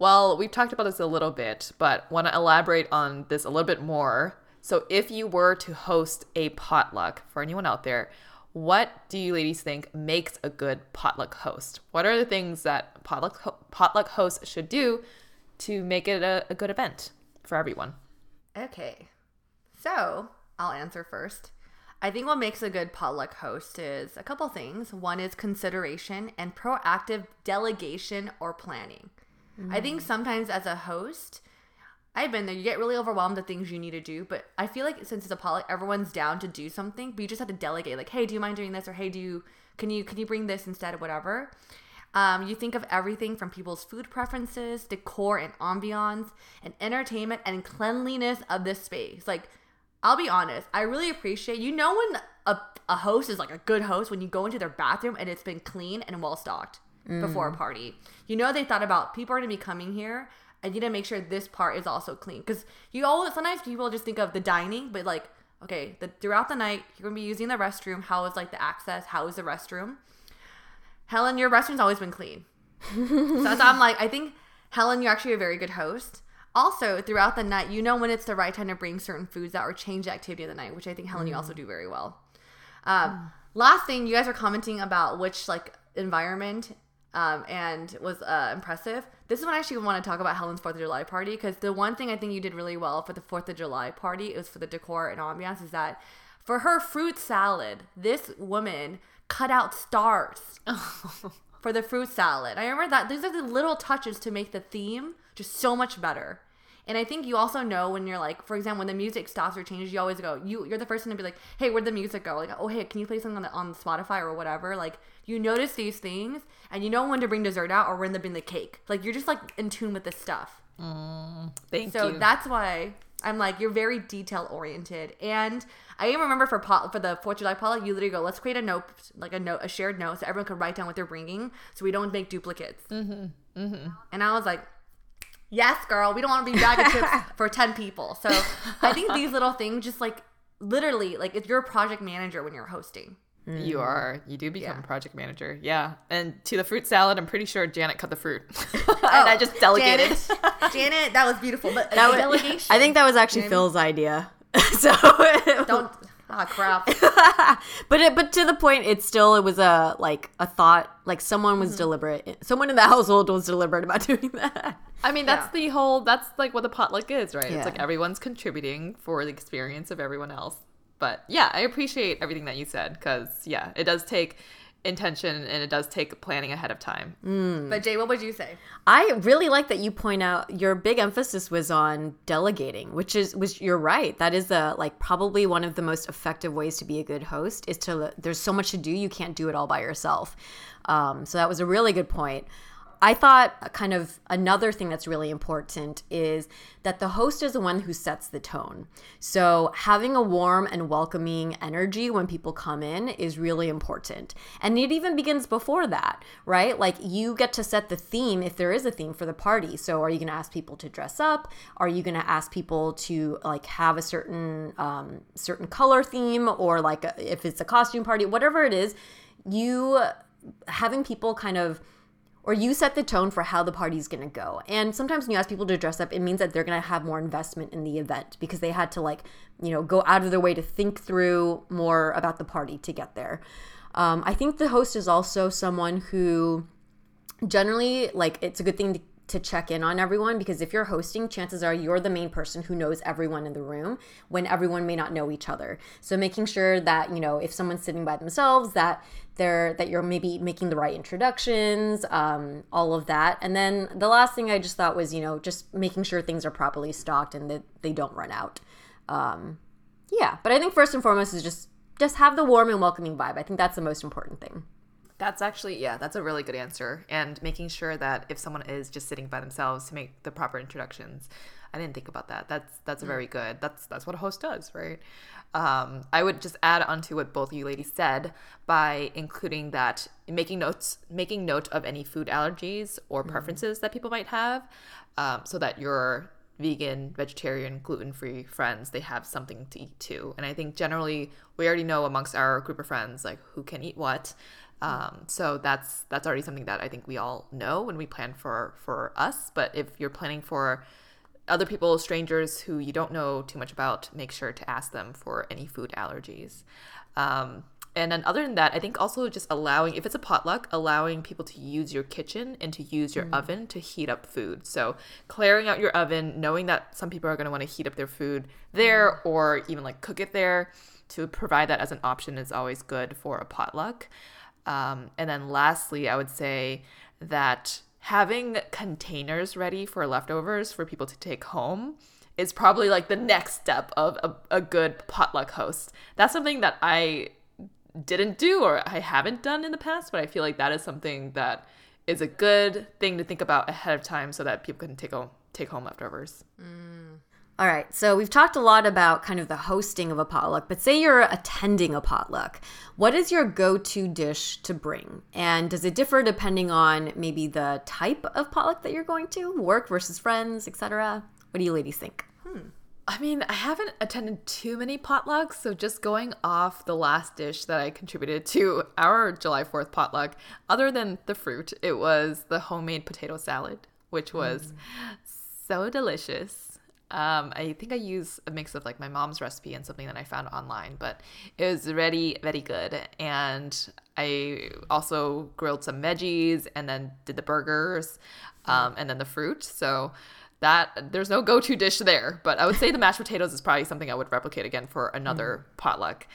[SPEAKER 5] Well, we've talked about this a little bit, but want to elaborate on this a little bit more. So, if you were to host a potluck for anyone out there, what do you ladies think makes a good potluck host? What are the things that potluck potluck hosts should do to make it a, a good event for everyone?
[SPEAKER 4] Okay. So I'll answer first. I think what makes a good potluck host is a couple things. One is consideration and proactive delegation or planning. I think sometimes as a host, I've been there, you get really overwhelmed with things you need to do, but I feel like since it's a potluck, everyone's down to do something, but you just have to delegate. Like, hey, do you mind doing this? Or hey, do you can you can you bring this instead of whatever? Um, you think of everything from people's food preferences, decor and ambiance, and entertainment and cleanliness of this space. Like, I'll be honest, I really appreciate you know when a, a host is like a good host when you go into their bathroom and it's been clean and well stocked before a party. You know they thought about people are gonna be coming here. I need to make sure this part is also clean because you always sometimes people just think of the dining, but like okay, the throughout the night you're gonna be using the restroom. How is like the access? How is the restroom? Helen, your restroom's always been clean. so that's I'm like, I think Helen, you're actually a very good host. Also, throughout the night, you know when it's the right time to bring certain foods out or change the activity of the night, which I think Helen you also do very well. Um, Last thing, you guys are commenting about which like environment um, and was uh, impressive. This is when I actually want to talk about Helen's Fourth of July party because the one thing I think you did really well for the Fourth of July party it was for the decor and ambiance is that for her fruit salad, this woman cut out stars for the fruit salad. I remember that these are the little touches to make the theme just so much better. And I think you also know when you're like, for example, when the music stops or changes, you always go, you you're the first one to be like, hey, where'd the music go? Like, oh hey, can you play something on the, on Spotify or whatever? Like, you notice these things, and you know when to bring dessert out or when to bring the cake. Like, you're just like in tune with this stuff.
[SPEAKER 5] Thank
[SPEAKER 4] So
[SPEAKER 5] you.
[SPEAKER 4] that's why I'm like, you're very detail oriented. And I even remember for pot, for the Fourth of July potluck, you literally go, let's create a note, like a note, a shared note, so everyone can write down what they're bringing, so we don't make duplicates. Mm-hmm. Mm-hmm. And I was like, yes, girl, we don't want to be bag of chips for ten people. So I think these little things, just like literally, like if you're a project manager when you're hosting.
[SPEAKER 5] You mm. are. You do become
[SPEAKER 4] Yeah.
[SPEAKER 5] a project manager. Yeah. And to the fruit salad, I'm pretty sure Janet cut the fruit. and oh, I just delegated.
[SPEAKER 4] Janet, Janet, that was beautiful, but
[SPEAKER 3] That was-
[SPEAKER 4] delegation.
[SPEAKER 3] I think that was actually Phil's idea. so
[SPEAKER 4] don't. Ah, crap.
[SPEAKER 3] but it, but to the point, it's still it was a like a thought like someone
[SPEAKER 4] Mm-hmm.
[SPEAKER 3] was deliberate. Someone in the household was deliberate about doing that.
[SPEAKER 5] I mean, that's the whole, that's like what the potluck is, right?
[SPEAKER 3] Yeah.
[SPEAKER 5] It's like everyone's contributing for the experience of everyone else. But yeah, I appreciate everything that you said because, yeah, it does take intention and it does take planning ahead of time.
[SPEAKER 4] But Jay, what would you say?
[SPEAKER 3] I really like that you point out your big emphasis was on delegating, which is which you're right. That is a like probably one of the most effective ways to be a good host is to there's so much to do you can't do it all by yourself. Um, so that was a really good point. I thought kind of another thing that's really important is that the host is the one who sets the tone. So having a warm and welcoming energy when people come in is really important. And it even begins before that, right? Like you get to set the theme if there is a theme for the party. So are you going to ask people to dress up? Are you going to ask people to like have a certain um, certain color theme or like a, if it's a costume party, whatever it is, you having people kind of or you set the tone for how the party's going to go. And sometimes when you ask people to dress up, it means that they're going to have more investment in the event because they had to like, you know, go out of their way to think through more about the party to get there. Um, I think the host is also someone who generally like it's a good thing to, to check in on everyone because if you're hosting chances are you're the main person who knows everyone in the room when everyone may not know each other. So making sure that you know if someone's sitting by themselves that they're that you're maybe making the right introductions um, all of that. And then the last thing i just thought was you know just making sure things are properly stocked and that they don't run out. Um, yeah but i think first and foremost is just just have the warm and welcoming vibe. I think that's the most important thing
[SPEAKER 5] That's actually, yeah, that's a really good answer. And making sure that if someone is just sitting by themselves to make the proper introductions. I didn't think about that. That's that's very good. That's that's what a host does, right? Um, I would just add onto what both of you ladies said by including that making notes, making note of any food allergies or preferences that people might have, um, so that your vegan, vegetarian, gluten-free friends they have something to eat too. And I think generally we already know amongst our group of friends like who can eat what. Um, so that's that's already something that I think we all know when we plan for for us. But if you're planning for other people, strangers who you don't know too much about, make sure to ask them for any food allergies. Um, and then other than that, I think also just allowing, if it's a potluck, allowing people to use your kitchen and to use your oven to heat up food. So clearing out your oven, knowing that some people are going to want to heat up their food there or even like cook it there, to provide that as an option is always good for a potluck. Um, and then lastly, I would say that having containers ready for leftovers for people to take home is probably like the next step of a, a good potluck host. That's something that I didn't do or I haven't done in the past, but I feel like that is something that is a good thing to think about ahead of time so that people can take home take home leftovers.
[SPEAKER 3] All right, so we've talked a lot about kind of the hosting of a potluck, but say you're attending a potluck. What is your go to dish to bring? And does it differ depending on maybe the type of potluck that you're going to, work versus friends, etc.? What do you ladies think? Hmm.
[SPEAKER 5] I mean, I haven't attended too many potlucks, so just going off the last dish that I contributed to our July 4th potluck, other than the fruit, it was the homemade potato salad, which was mm. so delicious. Um, I think I use a mix of like my mom's recipe and something that I found online, but it was very, very good. And I also grilled some veggies and then did the burgers um, and then the fruit. So that there's no go-to dish there, but I would say the mashed potatoes is probably something I would replicate again for another potluck.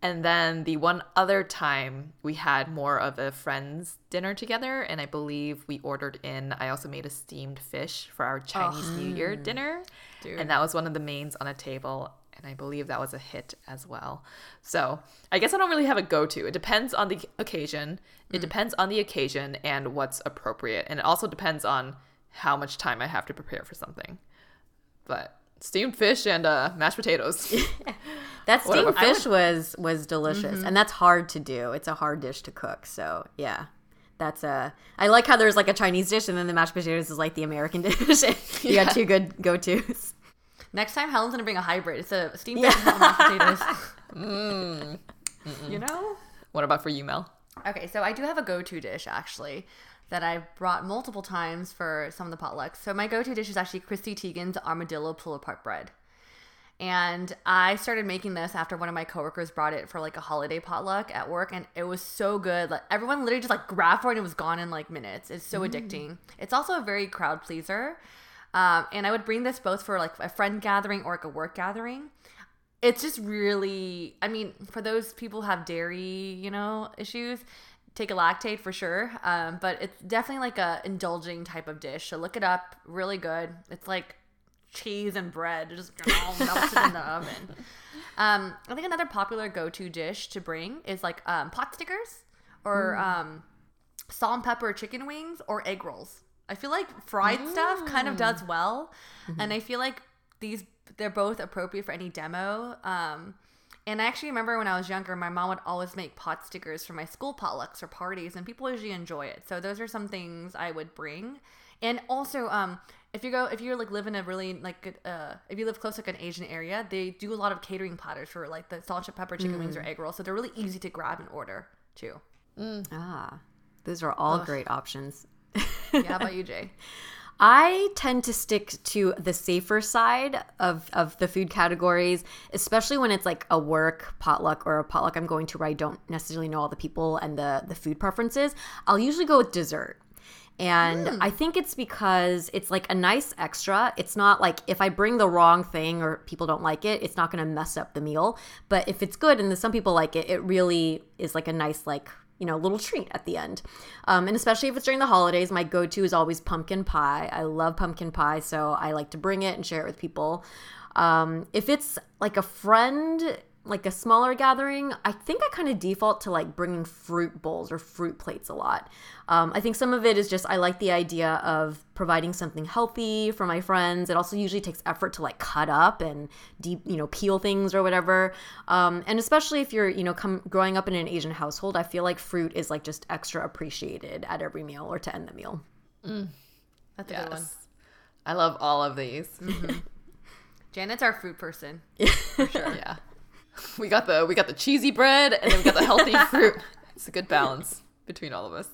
[SPEAKER 5] And then the one other time we had more of a friends dinner together, and I believe we ordered in. I also made a steamed fish for our Chinese New Year dinner, and that was one of the mains on a table. And I believe that was a hit as well. So I guess I don't really have a go to. It depends on the occasion. It depends on the occasion and what's appropriate. And it also depends on how much time I have to prepare for something. But steamed fish and uh, mashed potatoes.
[SPEAKER 3] That steamed
[SPEAKER 5] Whatever.
[SPEAKER 3] Fish was was delicious, and that's hard to do. It's a hard dish to cook. So yeah, that's a. I like how there's like a Chinese dish, and then the mashed potatoes is like the American dish. you got two good go tos.
[SPEAKER 4] Next time, Helen's gonna bring a hybrid. It's a steamed and mashed potatoes. Mm. You know.
[SPEAKER 5] what about for you, Mel?
[SPEAKER 4] Okay, so I do have a go-to dish actually that I've brought multiple times for some of the potlucks. So my go-to dish is actually Chrissy Teigen's armadillo pull-apart bread. And I started making this after one of my coworkers brought it for like a holiday potluck at work, and it was so good. Like everyone literally just like grabbed for it and it was gone in like minutes. It's so addicting. It's also a very crowd pleaser. Um, and I would bring this both for like a friend gathering or like a work gathering. It's just really, I mean, for those people who have dairy, you know, issues, take a Lactaid for sure. Um, but it's definitely like a indulging type of dish. So look it up. Really good. It's like cheese and bread just all melted in the oven. Um, I think another popular go-to dish to bring is like um, pot stickers or um, salt and pepper chicken wings or egg rolls. I feel like fried stuff kind of does well, and I feel like these they're both appropriate for any demo. Um, and I actually remember when I was younger, my mom would always make pot stickers for my school potlucks or parties, and people usually enjoy it. So those are some things I would bring. And also, um, if you go, if you're like live in a really like, good, uh, if you live close to like an Asian area, they do a lot of catering platters for like the salt and pepper chicken wings or egg rolls. So they're really easy to grab and order too.
[SPEAKER 3] Ah, those are all great options.
[SPEAKER 4] Yeah, how about you, Jay?
[SPEAKER 3] I tend to stick to the safer side of, of the food categories, especially when it's like a work potluck or a potluck I'm going to where I don't necessarily know all the people and the, the food preferences. I'll usually go with dessert. And I think it's because it's like a nice extra. It's not like if I bring the wrong thing or people don't like it, it's not going to mess up the meal. But if it's good and some people like it, it really is like a nice, like, you know, little treat at the end. Um, and especially if it's during the holidays, my go to is always pumpkin pie. I love pumpkin pie, so I like to bring it and share it with people. Um, if it's like a friend, like a smaller gathering, I think I kind of default to like bringing fruit bowls or fruit plates a lot. Um, I think some of it is just I like the idea of providing something healthy for my friends. It also usually takes effort to like cut up and deep, you know, peel things or whatever. Um, and especially if you're, you know, come growing up in an Asian household, I feel like fruit is like just extra appreciated at every meal or to end the meal.
[SPEAKER 4] That's a good one.
[SPEAKER 5] I love all of these.
[SPEAKER 4] Janet's our fruit person.
[SPEAKER 5] for Sure, yeah. We got the we got the cheesy bread and then we got the healthy fruit. It's a good balance between all of us.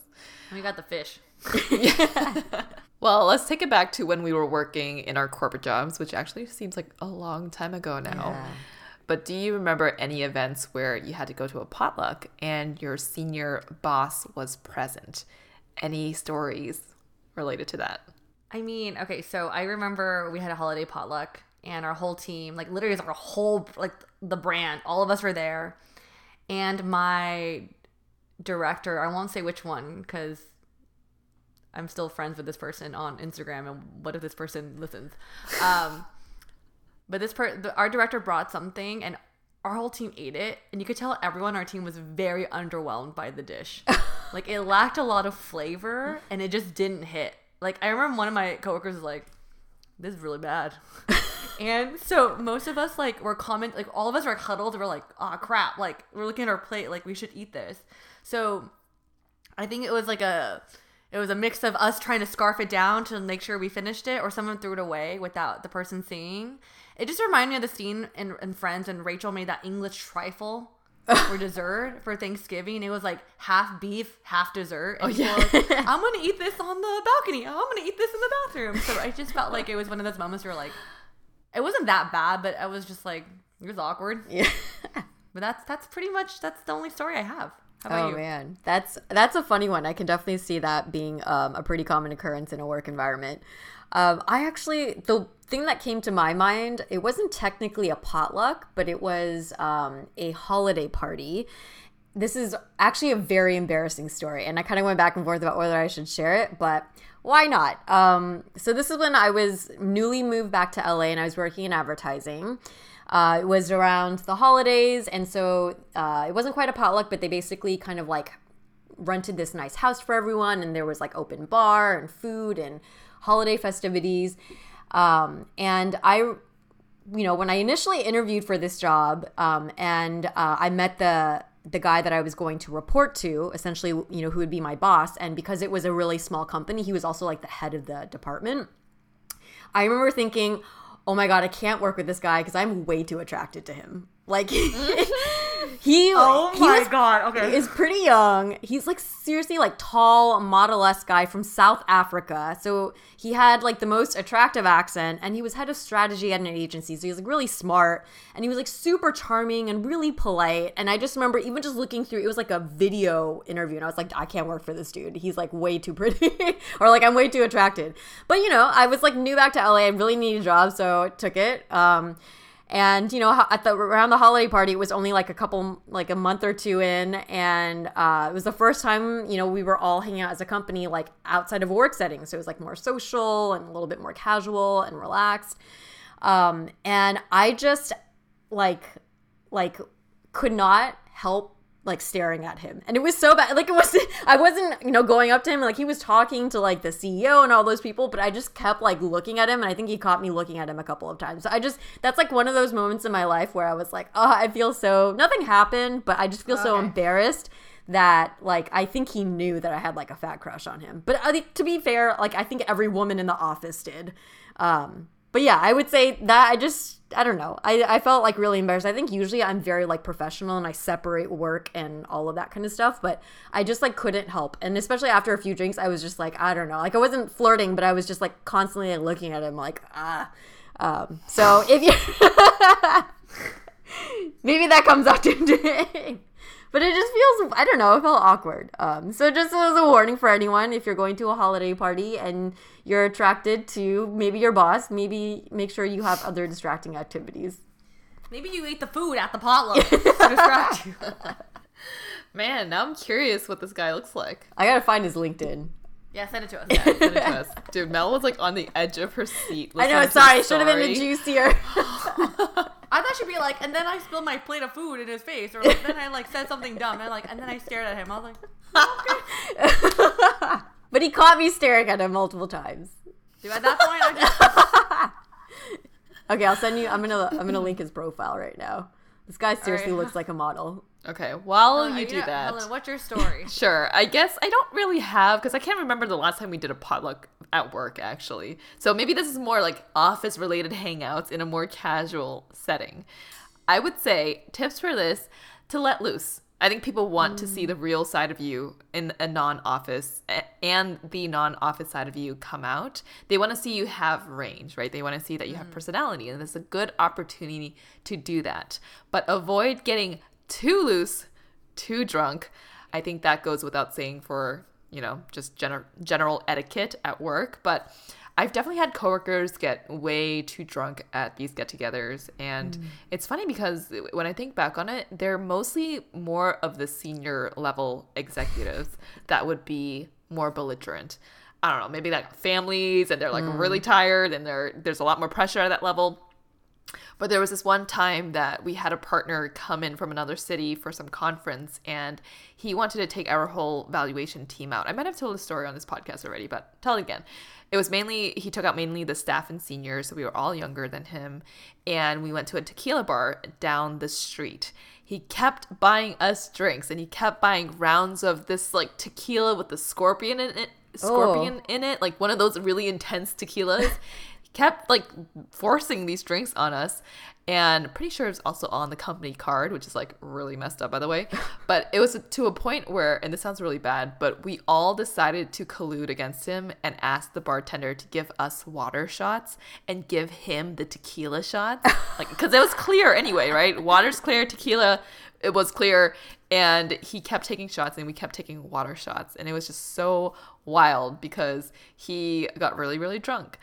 [SPEAKER 4] And we got the fish.
[SPEAKER 5] Well, let's take it back to when we were working in our corporate jobs, which actually seems like a long time ago now. But do you remember any events where you had to go to a potluck and your senior boss was present? Any stories related to that?
[SPEAKER 4] I mean, okay, so I remember we had a holiday potluck and our whole team, like literally our whole like the brand, all of us were there. And my director, I won't say which one cuz I'm still friends with this person on Instagram and what if this person listens? Um but this per the, our director brought something and our whole team ate it and you could tell everyone on our team was very underwhelmed by the dish. like it lacked a lot of flavor and it just didn't hit. Like I remember one of my coworkers was like, "This is really bad," and so most of us like were comment like all of us were huddled. We're like, "Ah, crap!" Like we're looking at our plate, like we should eat this. So I think it was like a it was a mix of us trying to scarf it down to make sure we finished it, or someone threw it away without the person seeing. It just reminded me of the scene in, in Friends when Rachel made that English trifle. for dessert for Thanksgiving. It was like half beef, half dessert. And people were like, I'm gonna eat this on the balcony. I'm gonna eat this in the bathroom. So I just felt like it was one of those moments where like it wasn't that bad, but I was just like it was awkward.
[SPEAKER 3] Yeah.
[SPEAKER 4] But that's that's pretty much that's the only story I have. How about
[SPEAKER 3] Oh
[SPEAKER 4] you?
[SPEAKER 3] man, that's that's a funny one. I can definitely see that being um, a pretty common occurrence in a work environment. Um, I actually the thing that came to my mind it wasn't technically a potluck, but it was um, a holiday party. This is actually a very embarrassing story, and I kind of went back and forth about whether I should share it, but why not? Um, so this is when I was newly moved back to LA, and I was working in advertising. Uh, it was around the holidays, and so uh, it wasn't quite a potluck, but they basically kind of like rented this nice house for everyone, and there was like open bar and food and holiday festivities. Um, and I, you know, when I initially interviewed for this job, um, and uh, I met the the guy that I was going to report to, essentially, you know, who would be my boss, and because it was a really small company, he was also like the head of the department. I remember thinking, oh my god, I can't work with this guy because I'm way too attracted to him. Like he,
[SPEAKER 4] Oh
[SPEAKER 3] he
[SPEAKER 4] my
[SPEAKER 3] was-
[SPEAKER 4] god. Okay.
[SPEAKER 3] is pretty young. He's like seriously like tall, model-esque guy from South Africa. So he had like the most attractive accent and he was head of strategy at an agency. So he was like really smart and he was like super charming and really polite. And I just remember even just looking through, it was like a video interview and I was like, I can't work for this dude. He's like way too pretty or like I'm way too attracted. But you know, I was like new back to LA. I really needed a job, so I took it. Um, and you know at the around the holiday party it was only like a couple like a month or two in. And uh, it was the first time you know we were all hanging out as a company like outside of work setting so it was like more social and a little bit more casual and relaxed. Um, and i just like like could not help like staring at him. And it was so bad like it was i wasn't you know going up to him. Like he was talking to like the ceo and all those people but i just kept like looking at him and i think he caught me looking at him a couple of times. So i just that's like one of those moments in my life where i was like oh i feel so nothing happened but i just feel so embarrassed that like i think he knew that i had like a fat crush on him. But I think to be fair like i think every woman in the office did. Um but yeah i would say that i just i don't know. I, I felt like really embarrassed. I think usually i'm very like professional and i separate work and all of that kind of stuff but i just like couldn't help. And especially after a few drinks i was just like i don't know. Like i wasn't flirting but i was just like constantly looking at him like ah. Um so if you maybe that comes out to drink but it just feels i don't know it felt awkward um, so just as a warning for anyone if you're going to a holiday party and you're attracted to maybe your boss maybe make sure you have other distracting activities
[SPEAKER 4] Maybe you ate the food at the potluck to distract you.
[SPEAKER 5] Man, now I'm curious what this guy looks like.
[SPEAKER 3] i gotta find his linkedin
[SPEAKER 4] Yeah, send it to us.
[SPEAKER 5] Send it to us. Dude, Mel was like on the edge of her seat.
[SPEAKER 3] i know sorry should have been juicier
[SPEAKER 4] I thought she'd be like, and then I spilled my plate of food in his face, or like, then I like said something dumb, and like, and then I stared at him. I was like, okay.
[SPEAKER 3] but he caught me staring at him multiple times
[SPEAKER 4] dude, at that point, I just,
[SPEAKER 3] okay i'll send you i'm gonna i'm gonna link his profile right now this guy seriously
[SPEAKER 4] right.
[SPEAKER 3] looks like a model
[SPEAKER 5] Okay, while you do
[SPEAKER 4] know,
[SPEAKER 5] that.
[SPEAKER 4] Helen, what's your story?
[SPEAKER 5] Sure. I guess I don't really have because I can't remember the last time we did a potluck at work actually. So maybe this is more like office related hangouts in a more casual setting. I would say tips for this to let loose. I think people want to see the mm. real side of you in a non-office and the non-office side of you come out. They want to see you have range, right? They want to see that you have mm. personality and it's a good opportunity to do that. But avoid getting too loose too drunk. I think that goes without saying for, you know, just gener- general etiquette at work. But I've definitely had coworkers get way too drunk at these get togethers. And mm. it's funny because when I think back on it, they're mostly more of the senior level executives that would be more belligerent. I don't know, maybe like families and they're like really mm. tired and they're, there's a lot more pressure at that level. But there was this one time that we had a partner come in from another city for some conference, and he wanted to take our whole valuation team out. I might have told the story on this podcast already, but tell it again. It was mainly, he took out mainly the staff and seniors, so we were all younger than him, and we went to a tequila bar down the street. He kept buying us drinks, and he kept buying rounds of this like tequila with the scorpion in it, scorpion oh. in it, like one of those really intense tequilas. kept like forcing these drinks on us. And pretty sure it's also on the company card which is like really messed up by the way. But it was to a point where and this sounds really bad but we all decided to collude against him and ask the bartender to give us water shots and give him the tequila shots. Like because it was clear anyway right? Water's clear tequila it was clear. And he kept taking shots and we kept taking water shots. And it was just so wild because he got really really drunk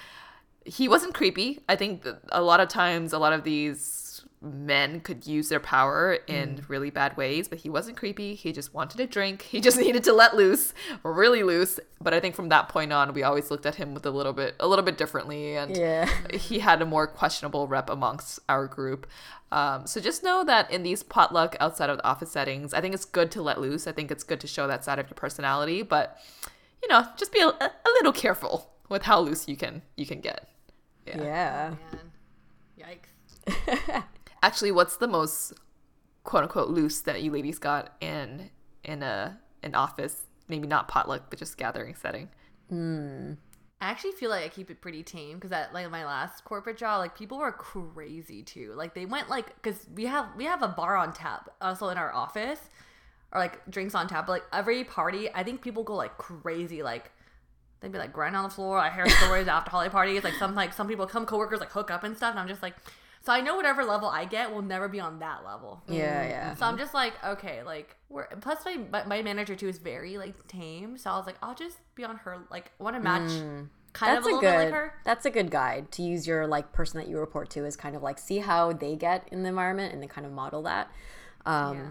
[SPEAKER 5] he wasn't creepy. I think a lot of times, a lot of these men could use their power in mm. really bad ways, but he wasn't creepy. He just wanted a drink. He just needed to let loose, really loose. But I think from that point on, we always looked at him with a little bit, a little bit differently, and yeah. he had a more questionable rep amongst our group. Um, so just know that in these potluck outside of the office settings, I think it's good to let loose. I think it's good to show that side of your personality, but you know, just be a, a little careful with how loose you can you can get.
[SPEAKER 3] Yeah. yeah.
[SPEAKER 4] Oh, Yikes.
[SPEAKER 5] Actually, what's the most quote unquote loose that you ladies got in in a an office? Maybe not potluck, but just gathering setting.
[SPEAKER 3] Hmm.
[SPEAKER 4] I actually feel like I keep it pretty tame because at like my last corporate job, like people were crazy too. Like they went like because we have we have a bar on tap also in our office, or like drinks on tap. But like every party, I think people go like crazy. Like they'd be like grinding on the floor, I hear stories after holiday parties. Like some like some people, come coworkers like hook up and stuff, and I'm just like, so I know whatever level I get will never be on that level.
[SPEAKER 3] Yeah, mm. yeah.
[SPEAKER 4] So I'm just like, okay, like we're plus my my manager too is very like tame, so I was like, I'll just be on her like want to match. Mm. Kind
[SPEAKER 3] that's
[SPEAKER 4] of a,
[SPEAKER 3] a good.
[SPEAKER 4] Like
[SPEAKER 3] that's a good guide to use your like person that you report to is kind of like see how they get in the environment and then kind of model that. Um, yeah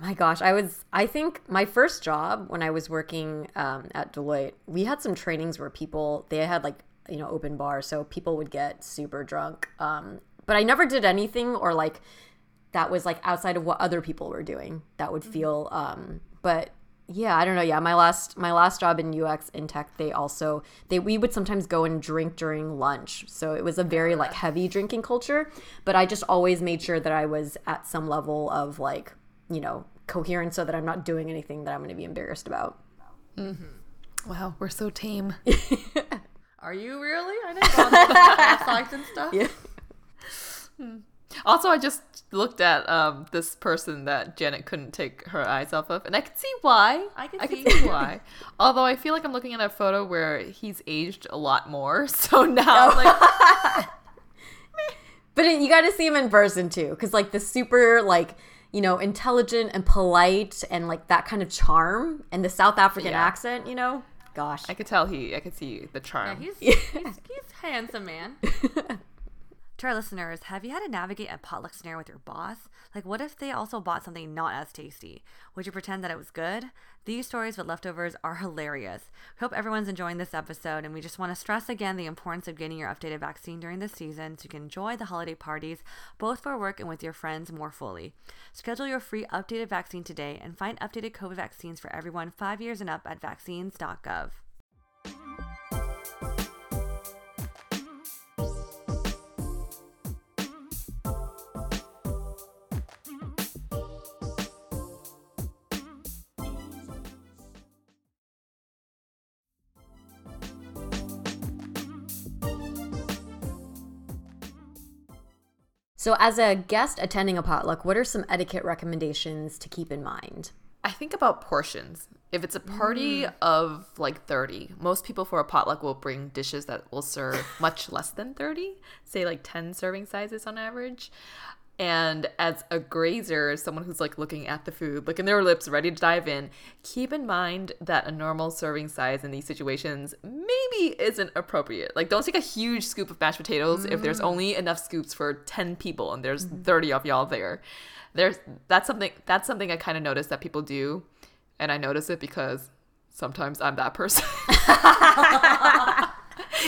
[SPEAKER 3] my gosh, I was, I think my first job when I was working um, at Deloitte, we had some trainings where people, they had like, you know, open bar. So people would get super drunk. Um, but I never did anything or like that was like outside of what other people were doing that would mm-hmm. feel, um, but yeah, I don't know. Yeah, my last my last job in UX in tech, they also they we would sometimes go and drink during lunch. So it was a very like heavy drinking culture, but I just always made sure that I was at some level of like you know, coherent so that I'm not doing anything that I'm going to be embarrassed about.
[SPEAKER 5] Mm-hmm. Wow, we're so tame.
[SPEAKER 4] Are you really? I know sites and stuff.
[SPEAKER 3] Yeah.
[SPEAKER 5] Hmm. Also, I just looked at um, this person that Janet couldn't take her eyes off of, and I can see why.
[SPEAKER 4] I can,
[SPEAKER 5] I
[SPEAKER 4] see.
[SPEAKER 5] can see why. Although I feel like I'm looking at a photo where he's aged a lot more, so now like.
[SPEAKER 3] but it, you got to see him in person too, because like the super like you know, intelligent and polite and like that kind of charm and the South African yeah. accent, you know? Gosh.
[SPEAKER 5] I could tell he I could see the charm.
[SPEAKER 4] Yeah, he's, he's, he's handsome man. to our listeners, have you had to navigate a potluck snare with your boss? Like, what if they also bought something not as tasty? Would you pretend that it was good? These stories with leftovers are hilarious. We hope everyone's enjoying this episode, and we just want to stress again the importance of getting your updated vaccine during this season so you can enjoy the holiday parties, both for work and with your friends, more fully. Schedule your free updated vaccine today and find updated COVID vaccines for everyone five years and up at vaccines.gov.
[SPEAKER 3] So, as a guest attending a potluck, what are some etiquette recommendations to keep in mind?
[SPEAKER 5] I think about portions. If it's a party mm. of like 30, most people for a potluck will bring dishes that will serve much less than 30, say like 10 serving sizes on average. And as a grazer, someone who's like looking at the food, licking their lips, ready to dive in, keep in mind that a normal serving size in these situations maybe isn't appropriate. Like, don't take a huge scoop of mashed potatoes mm. if there's mm. only enough scoops for 10 people and there's mm. 30 of y'all there. There's that's something that's something I kind of notice that people do, and I notice it because sometimes I'm that person.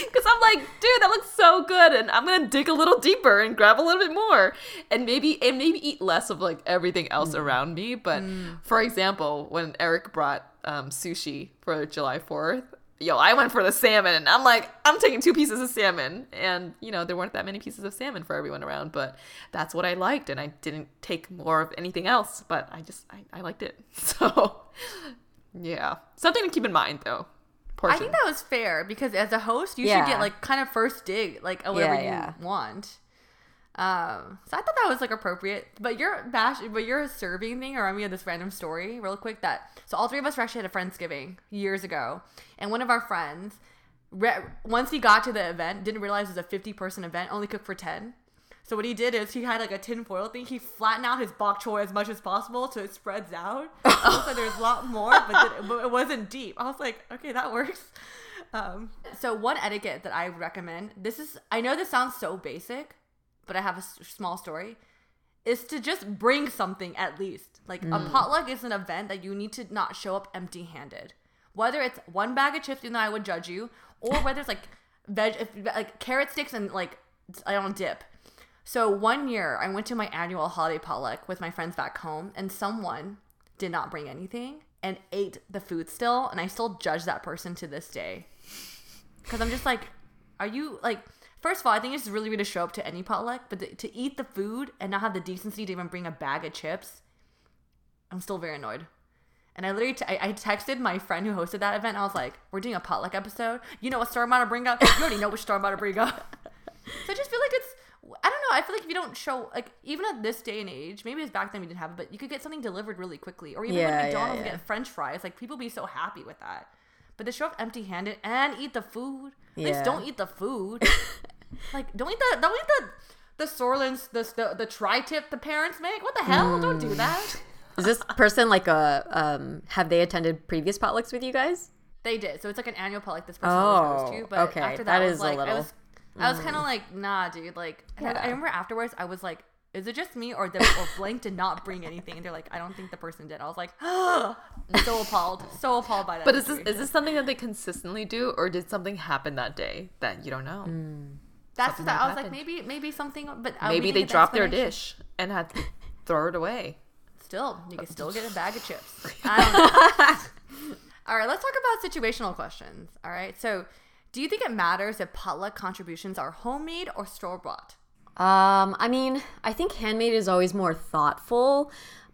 [SPEAKER 5] Because I'm like, dude, that looks so good, and I'm gonna dig a little deeper and grab a little bit more, and maybe and maybe eat less of like everything else mm. around me. But mm. for example, when Eric brought um, sushi for July Fourth, yo, I went for the salmon, and I'm like, I'm taking two pieces of salmon, and you know there weren't that many pieces of salmon for everyone around, but that's what I liked, and I didn't take more of anything else, but I just I, I liked it, so yeah, something to keep in mind though portion.
[SPEAKER 4] I think that was fair because as a host, you
[SPEAKER 3] Yeah.
[SPEAKER 4] should get like kind of first dig, like whatever
[SPEAKER 3] Yeah,
[SPEAKER 4] you want. Um, so I thought that was like appropriate. But your bash, but your serving thing reminded me of this random story, real quick. That so all three of us were actually at a friendsgiving years ago, and one of our friends, re- once he got to the event, didn't realize it was a fifty person event, only cooked for ten. So what he did is he had like a tin foil thing. He flattened out his bok choy as much as possible so it spreads out. so there's a lot more, but, then, but it wasn't deep. I was like, okay, that works. Um, so one etiquette that I recommend. This is I know this sounds so basic, but I have a s- small story. Is to just bring something at least. Like a potluck is an event that you need to not show up empty-handed. Whether it's one bag of chips, even though I would judge you, or whether it's like veg, if, like carrot sticks and like I don't dip. So one year I went to my annual holiday potluck with my friends back home, and someone did not bring anything and ate the food still, and I still judge that person to this day. Because I'm just like, are you like? First of all, I think it's really weird to show up to any potluck, but to, eat the food and not have the decency to even bring a bag of chips, I'm still very annoyed. And I literally, I, texted my friend who hosted that event. I was like, "We're doing a potluck episode. You know what story I'm about to bring up? You already know which story I'm about to bring up." so I just feel like it's, I don't know. I feel like if you don't show, like, even at this day and age, maybe it's back then we didn't have it, but you could get something delivered really quickly, or even
[SPEAKER 3] Yeah,
[SPEAKER 4] when
[SPEAKER 3] yeah,
[SPEAKER 4] McDonald's
[SPEAKER 3] yeah.
[SPEAKER 4] get French fries, like people be so happy with that. But to show up empty-handed and eat the food, at least don't eat the food. like, don't eat the, don't eat the. The Sorlins, the, the the tri-tip the parents make. What the hell? Don't
[SPEAKER 3] Mm.
[SPEAKER 4] do that.
[SPEAKER 3] Is this person like a um have they attended previous potlucks with you guys?
[SPEAKER 4] They did. So it's like an annual potluck this person always goes
[SPEAKER 3] Oh,
[SPEAKER 4] to. But
[SPEAKER 3] okay.
[SPEAKER 4] after
[SPEAKER 3] That
[SPEAKER 4] that, I was
[SPEAKER 3] is a
[SPEAKER 4] like,
[SPEAKER 3] little-
[SPEAKER 4] I was, I was um, kind of like, nah, dude. Like, and I-
[SPEAKER 3] Yeah.
[SPEAKER 4] I remember afterwards, I was like, is it just me or the or blank did not bring anything? And they're like, I don't think the person did. I was like, so appalled, so appalled by that.
[SPEAKER 5] But is this
[SPEAKER 4] situation.
[SPEAKER 5] is this something that they consistently do, or did something happen that day that you don't know? Mm.
[SPEAKER 4] That's
[SPEAKER 5] something
[SPEAKER 4] that.
[SPEAKER 5] that
[SPEAKER 4] I was like, maybe maybe something, but I
[SPEAKER 5] Maybe they dropped their dish and had to throw it away.
[SPEAKER 4] Still, you can still get a bag of chips. I don't know. All right, let's talk about situational questions. All right, so do you think it matters if potluck contributions are homemade or store bought?
[SPEAKER 3] Um, I mean, I think handmade is always more thoughtful,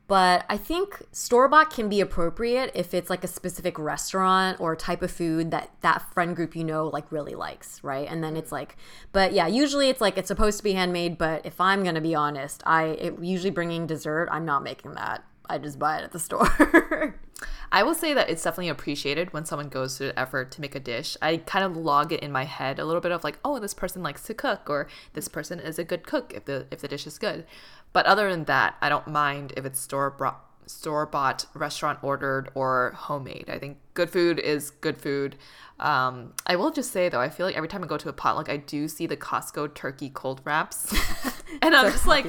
[SPEAKER 3] but I think store bought can be appropriate if it's like a specific restaurant or type of food that that friend group you know like really likes, right? And then it's like, but yeah, usually it's like it's supposed to be handmade, but if I'm gonna be honest, I it, usually bringing dessert, I'm not making that. I just buy it at the store.
[SPEAKER 5] I will say that it's definitely appreciated when someone goes to the effort to make a dish. I kind of log it in my head a little bit of like, oh, this person likes to cook, or this person is a good cook if the if the dish is good. But other than that, I don't mind if it's store brought store bought, restaurant ordered, or homemade. I think good food is good food. Um, I will just say though, I feel like every time I go to a potluck, I do see the Costco turkey cold wraps, and I'm just like,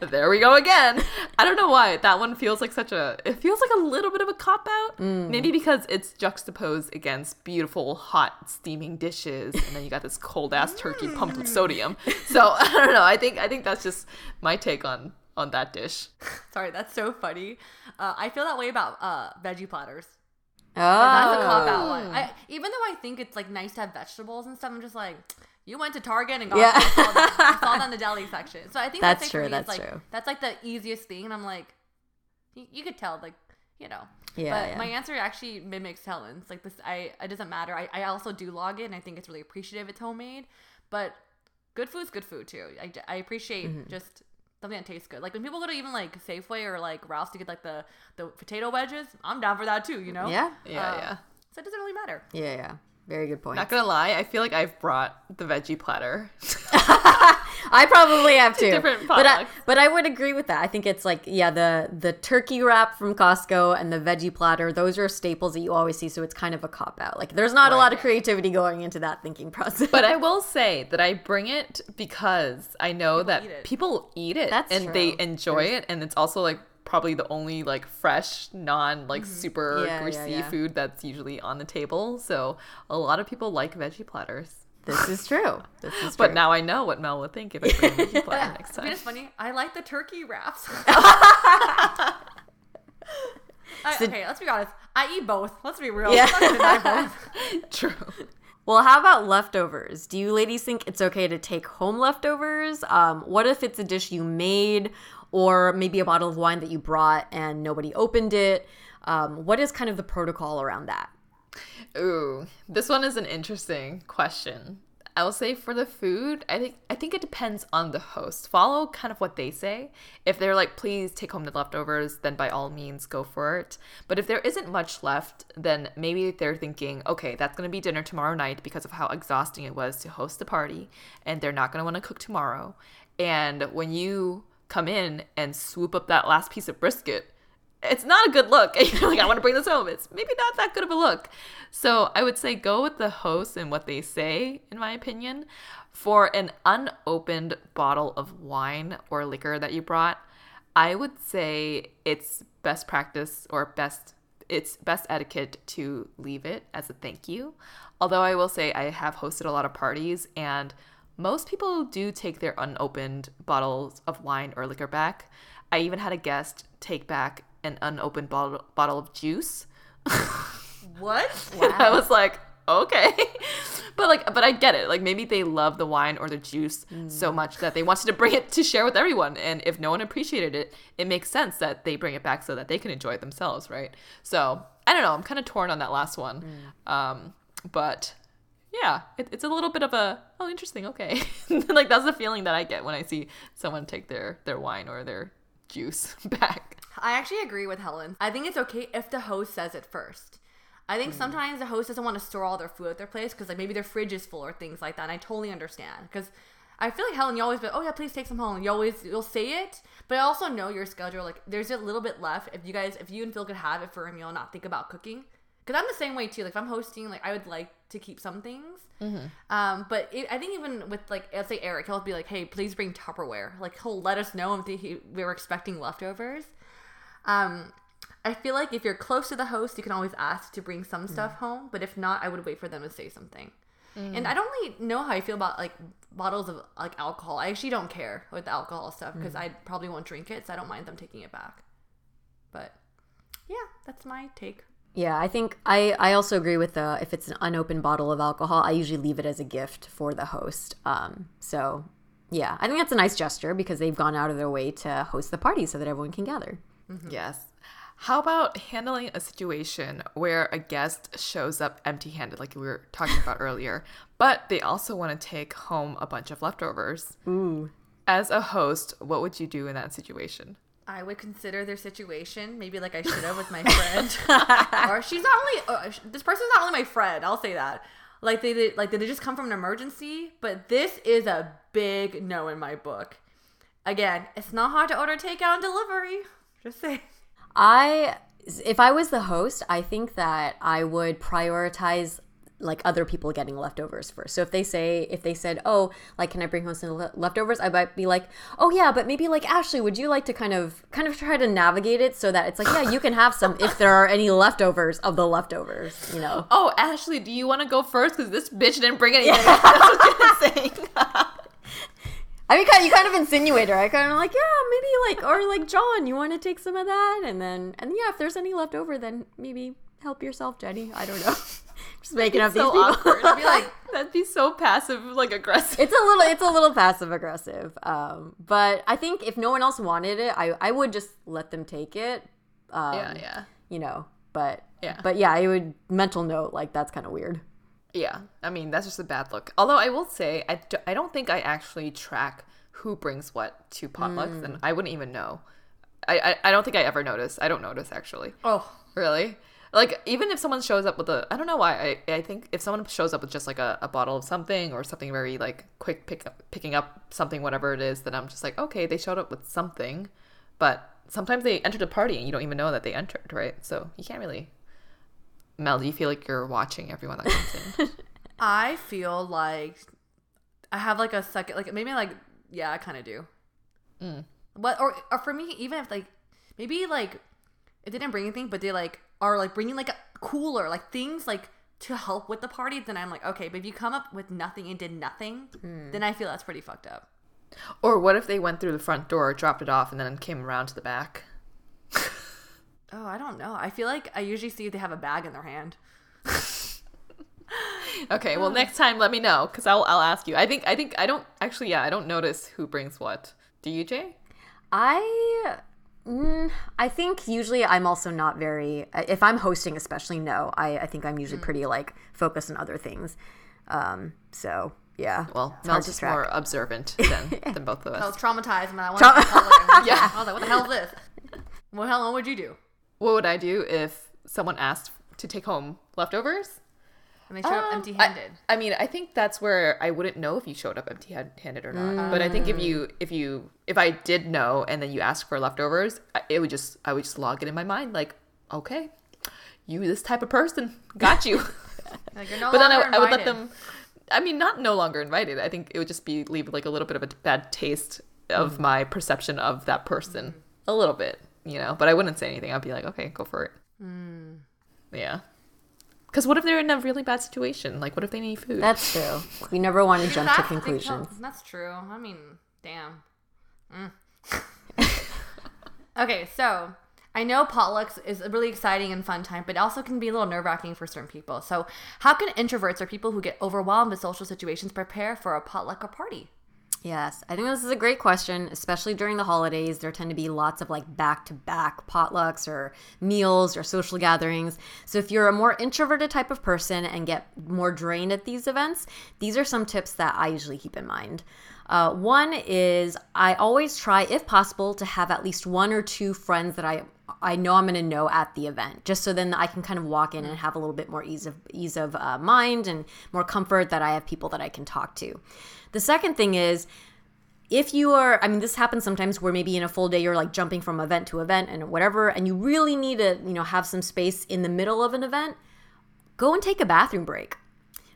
[SPEAKER 5] there we go again. I don't know why that one feels like such a. It feels like a little bit of a cop out. Maybe because it's juxtaposed against beautiful, hot, steaming dishes, and then you got this cold ass turkey pumped with sodium. So I don't know. I think I think that's just my take on on that dish.
[SPEAKER 4] Sorry, that's so funny. Uh, I feel that way about uh, veggie platters.
[SPEAKER 3] oh,
[SPEAKER 4] That's a cop out one. I, even though I think it's like nice to have vegetables and stuff, I'm just like, you went to Target and got
[SPEAKER 3] Yeah.
[SPEAKER 4] I saw that. I saw that in the deli section. So I think
[SPEAKER 3] That's
[SPEAKER 4] that's, like,
[SPEAKER 3] true,
[SPEAKER 4] me,
[SPEAKER 3] that's
[SPEAKER 4] like,
[SPEAKER 3] true.
[SPEAKER 4] That's like the easiest thing, and I'm like, you, you could tell, like, you know.
[SPEAKER 3] Yeah,
[SPEAKER 4] But
[SPEAKER 3] yeah.
[SPEAKER 4] my answer actually mimics Helen's. Like this, I it doesn't matter. I, I also do log and I think it's really appreciative it's homemade. But good food's good food too. I, I appreciate
[SPEAKER 3] Mm-hmm.
[SPEAKER 4] just something that tastes good. Like when people go to even like Safeway or like Ralph's to get like the the potato wedges, I'm down for that too. You know.
[SPEAKER 3] Yeah.
[SPEAKER 5] Yeah,
[SPEAKER 4] Um,
[SPEAKER 5] yeah.
[SPEAKER 4] So it doesn't really matter.
[SPEAKER 3] Yeah, yeah. Very good point.
[SPEAKER 5] Not gonna lie, I feel like I've brought the veggie platter.
[SPEAKER 3] I probably have to.
[SPEAKER 5] different
[SPEAKER 3] but I, but I would agree with that. I think it's like yeah, the the turkey wrap from Costco and the veggie platter. Those are staples that you always see. So it's kind of a cop out. Like there's not a lot of creativity going into that thinking process.
[SPEAKER 5] But I will say that I bring it because I know that
[SPEAKER 4] eat
[SPEAKER 5] people eat it
[SPEAKER 3] That's
[SPEAKER 5] and they
[SPEAKER 3] true.
[SPEAKER 5] enjoy it, and it's also like probably the only like fresh, non like super
[SPEAKER 3] Mm-hmm. Yeah, yeah,
[SPEAKER 5] greasy
[SPEAKER 3] yeah.
[SPEAKER 5] food that's usually on the table. So a lot of people like veggie platters.
[SPEAKER 3] This is true. This is true.
[SPEAKER 5] But now I know what Mel would think if I bring a veggie platter next
[SPEAKER 4] I mean,
[SPEAKER 5] time.
[SPEAKER 4] it's funny. I like the turkey wraps. I,
[SPEAKER 3] So-
[SPEAKER 4] okay, let's be honest. I eat both. Let's be real.
[SPEAKER 3] Yeah.
[SPEAKER 4] I'm not gonna deny both.
[SPEAKER 5] True.
[SPEAKER 3] Well, how about leftovers? Do you ladies think it's okay to take home leftovers? Um, what if it's a dish you made, or maybe a bottle of wine that you brought and nobody opened it? Um, what is kind of the protocol around that?
[SPEAKER 5] Ooh, this one is an interesting question. I will say for the food, I think I think it depends on the host. Follow kind of what they say. If they're like, please take home the leftovers, then by all means go for it. But if there isn't much left, then maybe they're thinking, okay, that's gonna be dinner tomorrow night because of how exhausting it was to host the party, and they're not gonna want to cook tomorrow. And when you come in and swoop up that last piece of brisket, it's not a good look. You're like, I want to bring this home. It's maybe not that good of a look. So I would say go with the host and what they say, in my opinion. For an unopened bottle of wine or liquor that you brought, I would say it's best practice or best it's best etiquette to leave it as a thank you. Although I will say I have hosted a lot of parties and most people do take their unopened bottles of wine or liquor back. I even had a guest take back an unopened bottle, bottle of juice.
[SPEAKER 4] What?
[SPEAKER 5] And I was like, okay. But like but I get it. Like maybe they love the wine or the juice so much that they wanted to bring it to share with everyone. And if no one appreciated it, it makes sense that they bring it back so that they can enjoy it themselves, right? So I don't know. I'm kind of torn on that last one. Um, but yeah, it, it's a little bit of a oh interesting, okay. like that's the feeling that I get when I see someone take their their wine or their juice back.
[SPEAKER 4] I actually agree with Helen. I think it's okay if the host says it first. I think mm. sometimes the host doesn't want to store all their food at their place because like maybe their fridge is full or things like that. And I totally understand because I feel like Helen, you always be, oh yeah, please take some home. You always you'll say it, but I also know your schedule. Like there's a little bit left. If you guys, if you and Phil could have it for a meal, and not think about cooking. Because I'm the same way too. Like if I'm hosting, like I would like to keep some things. Um, but it, I think even with like let's say Eric, he'll be like, hey, please bring Tupperware. Like he'll let us know if he, we were expecting leftovers. Um, I feel like if you're close to the host, you can always ask to bring some stuff home. But if not, I would wait for them to say something. And I don't really know how I feel about like bottles of like alcohol. I actually don't care with the alcohol stuff because I probably won't drink it, so I don't mind them taking it back. But yeah, that's my take.
[SPEAKER 3] Yeah, I think I, I also agree with the if it's an unopened bottle of alcohol, I usually leave it as a gift for the host. Um, so yeah, I think that's a nice gesture because they've gone out of their way to host the party so that everyone can gather.
[SPEAKER 5] Yes. How about handling a situation where a guest shows up empty handed, like we were talking about earlier, but they also want to take home a bunch of leftovers?
[SPEAKER 3] Ooh.
[SPEAKER 5] As a host, what would you do in that situation?
[SPEAKER 4] I would consider their situation, maybe like I should have with my friend, or she's not only uh, this person's not only my friend. I'll say that. Like they did, like did they just come from an emergency? But this is a big no in my book. Again, it's not hard to order takeout and delivery. Just say.
[SPEAKER 3] I if I was the host, I think that I would prioritize like other people getting leftovers first. So if they say if they said, "Oh, like can I bring home some le- leftovers?" I might be like, "Oh yeah, but maybe like Ashley, would you like to kind of kind of try to navigate it so that it's like, yeah, you can have some if there are any leftovers of the leftovers, you know."
[SPEAKER 5] Oh, Ashley, do you want to go first? Because this bitch didn't bring anything. That's what you're saying.
[SPEAKER 3] I mean, kind you kind of insinuate her. I kind of like, yeah, maybe like, or like, John, you want to take some of that, and then, and yeah, if there's any left over, then maybe help yourself, Jenny. I don't know. Just making up these
[SPEAKER 5] so
[SPEAKER 3] people.
[SPEAKER 5] awkward. I'd be like, that'd be so passive, like aggressive.
[SPEAKER 3] it's a little, it's a little passive aggressive. Um, but I think if no one else wanted it, I, I would just let them take it. Um,
[SPEAKER 5] yeah, yeah.
[SPEAKER 3] You know, but
[SPEAKER 5] Yeah.
[SPEAKER 3] but yeah, I would mental note like that's kind of weird.
[SPEAKER 5] Yeah, I mean that's just a bad look. Although I will say, I, do, I don't think I actually track who brings what to potlucks, and I wouldn't even know. I, I I don't think I ever notice. I don't notice actually.
[SPEAKER 4] Oh,
[SPEAKER 5] Really? Like even if someone shows up with a, I don't know why. I, I think if someone shows up with just like a, a bottle of something or something very like quick pick up, picking up something whatever it is, then I'm just like okay, they showed up with something, but sometimes they entered a party and you don't even know that they entered, right? So you can't really. Mel, do you feel like you're watching everyone that comes in?
[SPEAKER 4] I feel like I have like a second, like maybe like yeah, I kind of do. Mm. But or or for me, even if like maybe like they didn't bring anything, but they like are like bringing like a cooler, like things like to help with the party, then I'm like okay. But if you come up with nothing and did nothing, hmm. then I feel that's pretty fucked up.
[SPEAKER 5] Or what if they went through the front door, dropped it off, and then came around to the back?
[SPEAKER 4] Oh, I don't know. I feel like I usually see they have a bag in their hand.
[SPEAKER 5] Okay, well next time let me know because I'll I'll ask you. I think I think I don't actually yeah I don't notice who brings what. Do you, Jay?
[SPEAKER 3] I I think usually I'm also not very. If I'm hosting, especially, no. I, I think I'm
[SPEAKER 5] Mm.
[SPEAKER 3] usually pretty like focused on other things. Um, so yeah.
[SPEAKER 5] Well, Mel's just
[SPEAKER 3] track.
[SPEAKER 5] more observant than, than both of us.
[SPEAKER 4] I was traumatized when I went to the public. yeah. I was like, what the hell is this? What hell what would you do?
[SPEAKER 5] What would I do if someone asked to take home leftovers?
[SPEAKER 4] And they showed up
[SPEAKER 5] Um,
[SPEAKER 4] empty handed.
[SPEAKER 5] I, I mean, I think that's where I wouldn't know if you showed up empty-handed or not. But I think if you, mm. if you, if I did know and then you asked for leftovers, it would just, I would just log it in my mind, like, okay, you this type of person, got you.
[SPEAKER 4] Like, you're no
[SPEAKER 5] but then I, I would let them. I mean, not no longer invited. I think it would just be leave like a little bit of a bad taste of mm. my perception of that person, mm. a little bit, you know. But I wouldn't say anything. I'd be like, okay, go for it. Yeah. Because what if they're in a really bad situation? Like, what if they need food?
[SPEAKER 3] That's true. We never want to jump to
[SPEAKER 4] That's- I think
[SPEAKER 3] conclusions.
[SPEAKER 4] so. That's true. I mean, damn. Mm. okay, so I know potlucks is a really exciting and fun time, but it also can be a little nerve wracking for certain people. So, how can introverts or people who get overwhelmed with social situations prepare for a potluck or party?
[SPEAKER 3] Yes, I think this is a great question, especially during the holidays. There tend to be lots of like back to back potlucks or meals or social gatherings. So, if you're a more introverted type of person and get more drained at these events, these are some tips that I usually keep in mind. Uh, one is I always try, if possible, to have at least one or two friends that I I know I'm going to know at the event, just so then I can kind of walk in and have a little bit more ease of ease of uh, mind and more comfort that I have people that I can talk to. The second thing is if you are i mean this happens sometimes where maybe in a full day you're like jumping from event to event and whatever and you really need to you know have some space in the middle of an event go and take a bathroom break.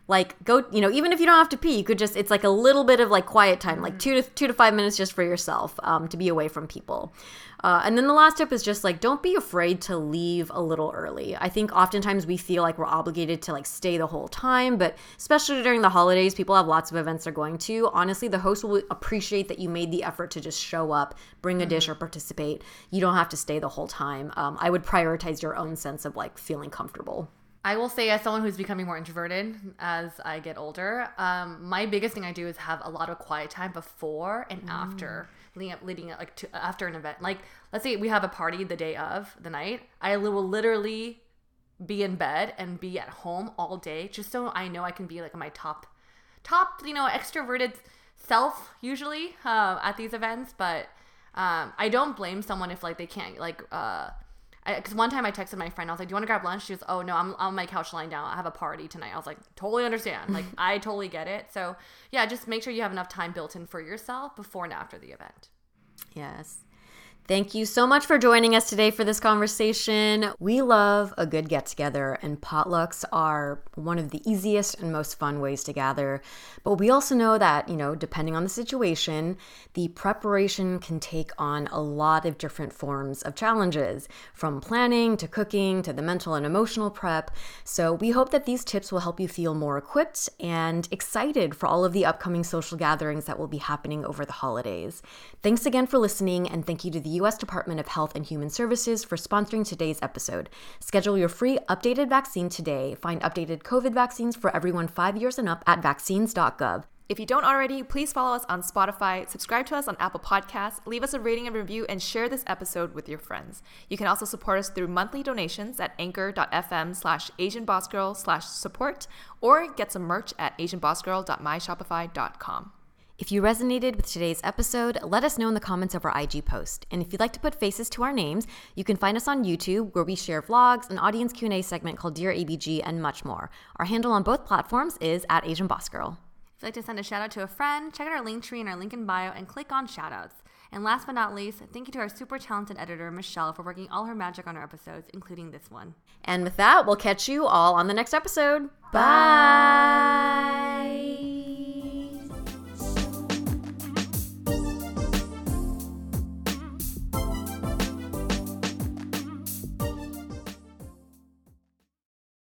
[SPEAKER 3] Like go you know even if you don't have to pee you could just it's like a little bit of like quiet time like two to two to five minutes just for yourself um, to be away from people uh, and then the last tip is just like don't be afraid to leave a little early. I think oftentimes we feel like we're obligated to like stay the whole time but especially during the holidays people have lots of events they're going to. Honestly the host will appreciate that you made the effort to just show up bring a dish or participate. You don't have to stay the whole time. Um, i would prioritize your own sense of like feeling comfortable.
[SPEAKER 4] I will say, as someone who's becoming more introverted as I get older, um, my biggest thing I do is have a lot of quiet time before and after, leading up, leading up, like to after an event. Like, let's say we have a party the day of the night, I will literally be in bed and be at home all day, just so I know I can be like my top, top, you know, extroverted self usually uh, at these events. But um, I don't blame someone if like they can't like. Uh, because one time I texted my friend, I was like, "Do you want to grab lunch?" She was, "Oh no, I'm on my couch lying down. I have a party tonight." I was like, "Totally understand. Like, I totally get it." So yeah, just make sure you have enough time built in for yourself before and after the event.
[SPEAKER 3] Yes. Thank you so much for joining us today for this conversation. We love a good get together, and potlucks are one of the easiest and most fun ways to gather. But we also know that, you know, depending on the situation, the preparation can take on a lot of different forms of challenges, from planning to cooking to the mental and emotional prep. So we hope that these tips will help you feel more equipped and excited for all of the upcoming social gatherings that will be happening over the holidays. Thanks again for listening, and thank you to the U.S. Department of Health and Human Services for sponsoring today's episode. Schedule your free updated vaccine today. Find updated COVID vaccines for everyone five years and up at vaccines.gov.
[SPEAKER 1] If you don't already, please follow us on Spotify, subscribe to us on Apple Podcasts, leave us a rating and review, and share this episode with your friends. You can also support us through monthly donations at anchor.fm slash asianbossgirl slash support or get some merch at asianbossgirl.myshopify.com.
[SPEAKER 3] If you resonated with today's episode, let us know in the comments of our IG post. And if you'd like to put faces to our names, you can find us on YouTube where we share vlogs, an audience Q&A segment called Dear ABG, and much more. Our handle on both platforms is at Asian Boss Girl.
[SPEAKER 4] If you'd like to send a shout out to a friend, check out our link tree in our link in bio and click on shoutouts. And last but not least, thank you to our super talented editor, Michelle, for working all her magic on our episodes, including this one.
[SPEAKER 3] And with that, we'll catch you all on the next episode. Bye.